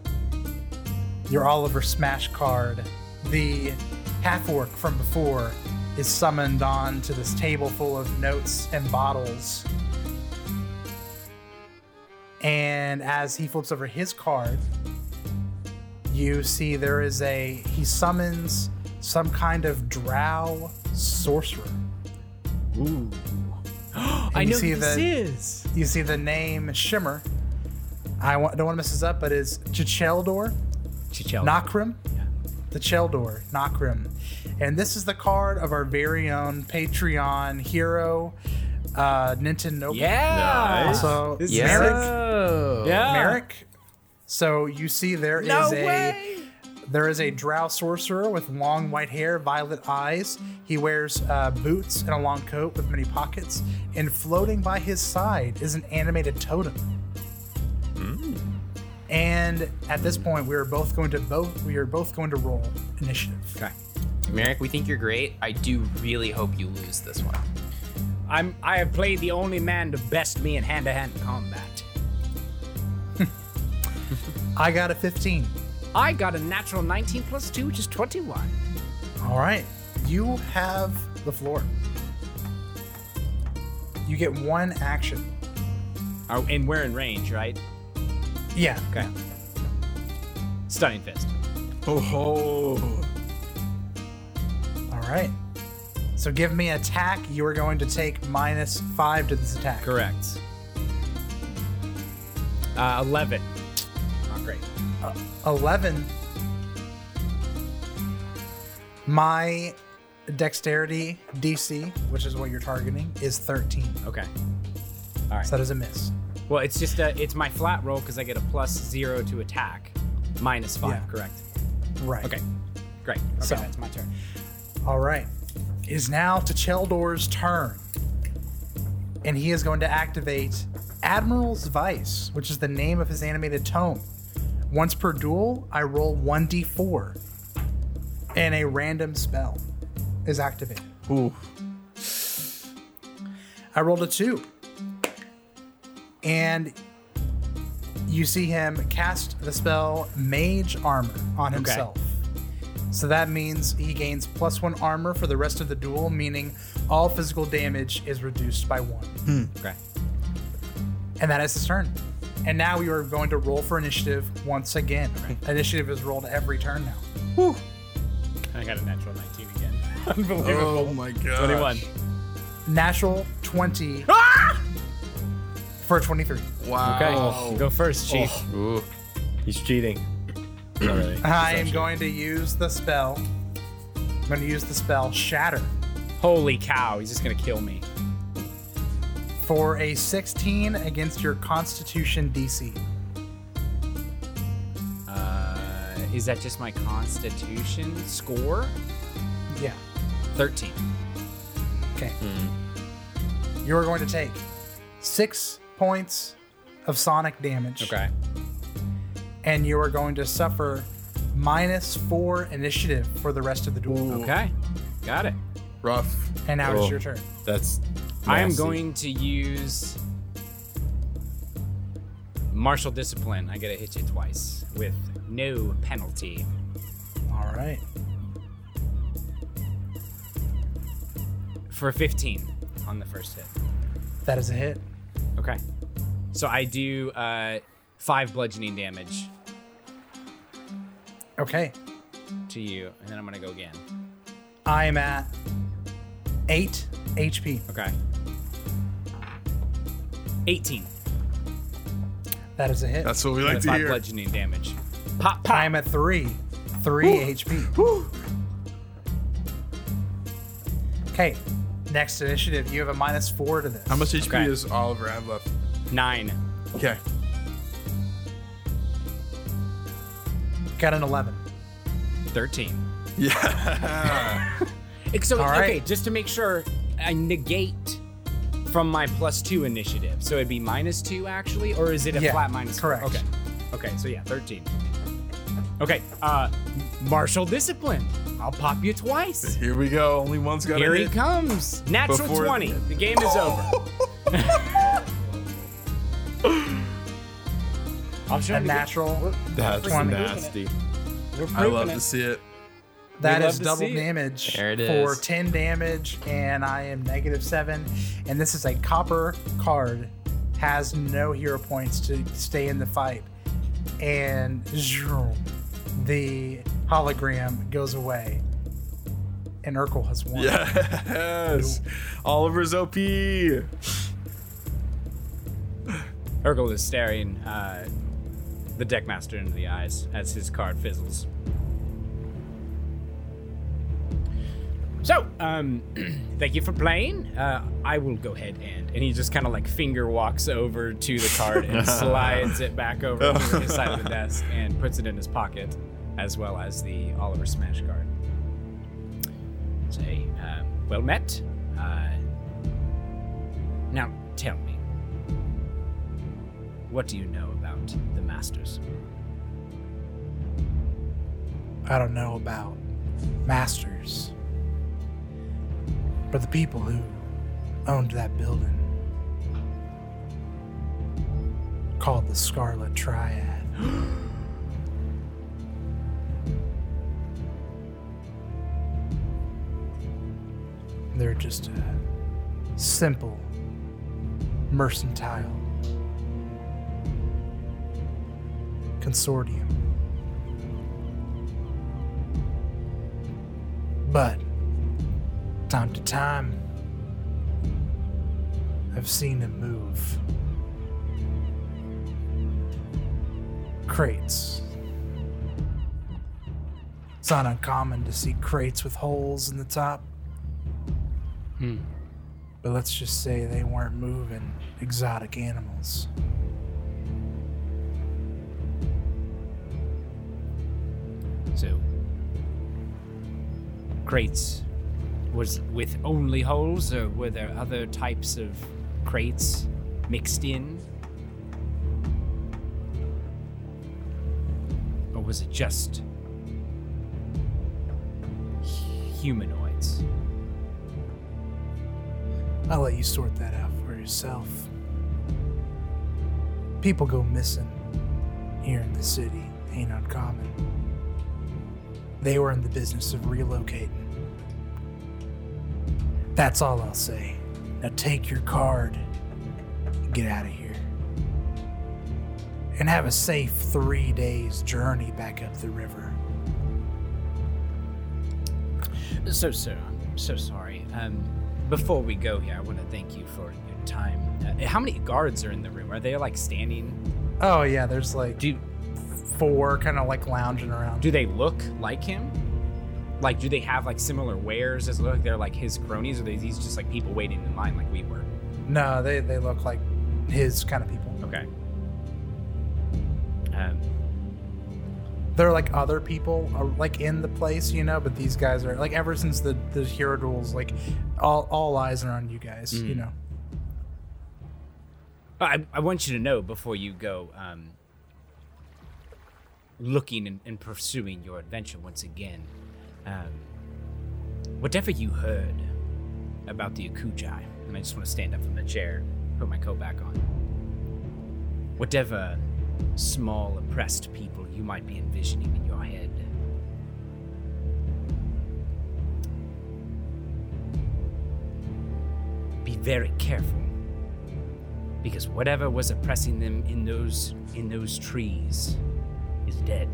your Oliver Smash card, the half orc from before is summoned on to this table full of notes and bottles. And as he flips over his card, you see there is a he summons some kind of drow sorcerer. Ooh. I know see who this the- is. You see the name Shimmer. I wa- don't want to mess this up, but it's Chicheldor Chichel. Nakrim. The Cheldor Nakrim. And this is the card of our very own Patreon hero, uh, Nintendo. Yeah. Nice. So This Yeah. Merrick. Oh. Yeah. Merrick. So you see there is No a way. There is a drow sorcerer with long white hair, violet eyes. He wears uh, boots and a long coat with many pockets. And floating by his side is an animated totem. And at this point, we are both going to both we are both going to roll initiative. Okay. Merrick, we think you're great. I do really hope you lose this one. I'm. I have played the only man to best me in hand-to-hand combat. I got a 15. I got a natural 19 plus two, which is 21. All right, you have the floor. You get one action. Oh, and we're in range, right? Yeah. Okay. Stunning fist. oh ho. All right. So give me attack. You are going to take minus five to this attack. Correct. Uh, 11. Not great. 11. My dexterity DC, which is what you're targeting, is 13. Okay. All right. So that is a miss. Well, it's just a, it's my flat roll because I get a plus zero to attack, minus five. Yeah. Correct. Right. Okay. Great. Okay, So- that's my turn. All right. It is now to Cheldor's turn. And he is going to activate Admiral's Vice, which is the name of his animated tome. Once per duel, I roll 1d4. And a random spell is activated. Ooh. I rolled a two. And you see him cast the spell Mage Armor on himself. Okay. So that means he gains plus one armor for the rest of the duel, meaning all physical damage is reduced by one. Hmm. Okay. And that is his turn. And now we are going to roll for initiative once again. Initiative is rolled every turn now. I got a natural 19 again. Unbelievable. Oh my god. 21. Natural 20 ah! for 23. Wow. Okay. You go first, Chief. Ooh, he's cheating. Not really. I am going to use the spell. I'm going to use the spell Shatter Holy cow, he's just gonna kill me. For a 16 against your Constitution DC. Uh, is that just my constitution score? Yeah. 13. Okay. You are going to take six points of sonic damage. Okay. And you are going to suffer minus four initiative for the rest of the duel. Okay. Got it. Rough. And now Oh. it's your turn. That's. I am going to use martial discipline. I gotta hit you twice with no penalty. All right. For 15 on the first hit. That is a hit. Okay. So I do uh, five bludgeoning damage Okay. to you, and then I'm gonna go again. I am at eight HP. Okay. 18. That is a hit. That's what we like With to five hear. bludgeoning damage. Pop, pop. I am at three. Three HP. Okay. Next initiative. You have a minus four to this. How much HP Okay. does Oliver have left? Nine. Okay. Got an 11. 13. Yeah. So, All okay, just to make sure, I negate from my plus two initiative. So it'd be minus two, actually? Or is it a Yeah, flat minus four? correct. Okay. Okay, so yeah, 13. Okay, uh, martial discipline. I'll pop you twice. Here we go. Only one's got Here to he comes. Natural Before- 20. The game is over. I'll show A you. natural. That's 20. nasty. I love proving to see it. That love is to double see it. damage There it for is. 10 damage, and I am negative seven. And this is a copper card, has no hero points to stay in the fight. And zoom, the hologram goes away, and Urkel has won. Yes. Oliver's OP. Urkel is staring uh, the deckmaster into the eyes as his card fizzles. So, um, thank you for playing. Uh, I will go ahead and and he just kind of like finger walks over to the card and slides it back over to his side of the desk and puts it in his pocket, as well as the Oliver Smash card. Say, uh, well met. Uh, now, tell me, what do you know about the Masters? I don't know about masters, but the people who owned that building called the Scarlet Triad. They're just a simple mercantile consortium. But time to time, I've seen him move. Crates. It's not uncommon to see crates with holes in the top. Hmm. But let's just say they weren't moving exotic animals. So, crates was with only holes, or were there other types of crates mixed in? Or was it just humanoids? I'll let you sort that out for yourself. People go missing here in the city ain't uncommon. They were in the business of relocating. That's all I'll say. Now take your card and get out of here. And have a safe three days journey back up the river. So, sir, I'm so sorry. Um, before we go here, I want to thank you for your time. Uh, how many guards are in the room? Are they like standing? Oh yeah, there's like Do four kind of like lounging around. do they look like him? Like, do they have like similar wares? as look like they're like his cronies, or are these just like people waiting in line like we were? No, they they look like his kind of people. Okay. Um, There are like other people uh, like in the place, you know, but these guys are like ever since the the hero duels, like all all eyes are on you guys, you know. I, I want you to know before you go um, looking and, and pursuing your adventure once again. Um, whatever you heard about the Ekujae, and I just want to stand up from the chair, put my coat back on. Whatever small oppressed people you might be envisioning in your head. Be very careful because whatever was oppressing them in those in those trees is dead.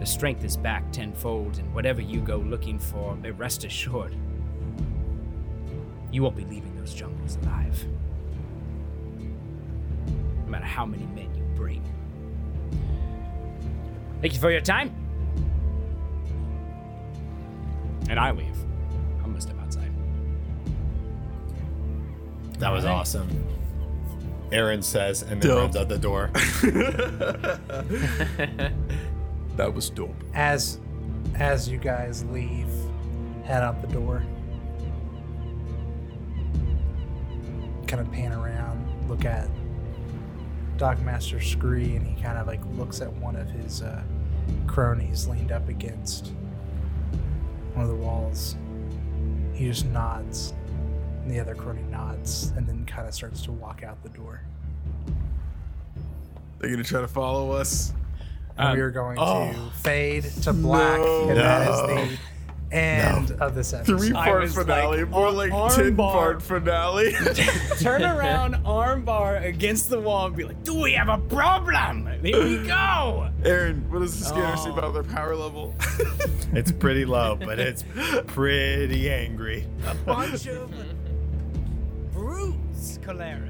The strength is back tenfold, and whatever you go looking for, may rest assured, you won't be leaving those jungles alive. No matter how many men you bring. Thank you for your time. And I leave. I'm gonna step outside. That was awesome. Aaron says, and then Dope. runs out the door. That was dope. As as you guys leave, head out the door. Kind of pan around, look at Dockmaster Scree, and he kind of like looks at one of his uh, cronies leaned up against one of the walls. He just nods, and the other crony nods, and then kind of starts to walk out the door. They're gonna try to follow us. Um, and we are going to oh, fade to black, No. and that No. is the end of this episode. Three part finale, like, more like arm ten bar. part finale. Turn around, armbar against the wall, and be like, "Do we have a problem? Here we go." Aaron, what does the scanner say Oh. about their power level? it's pretty low, but it's pretty angry. A bunch of brutes, Calere.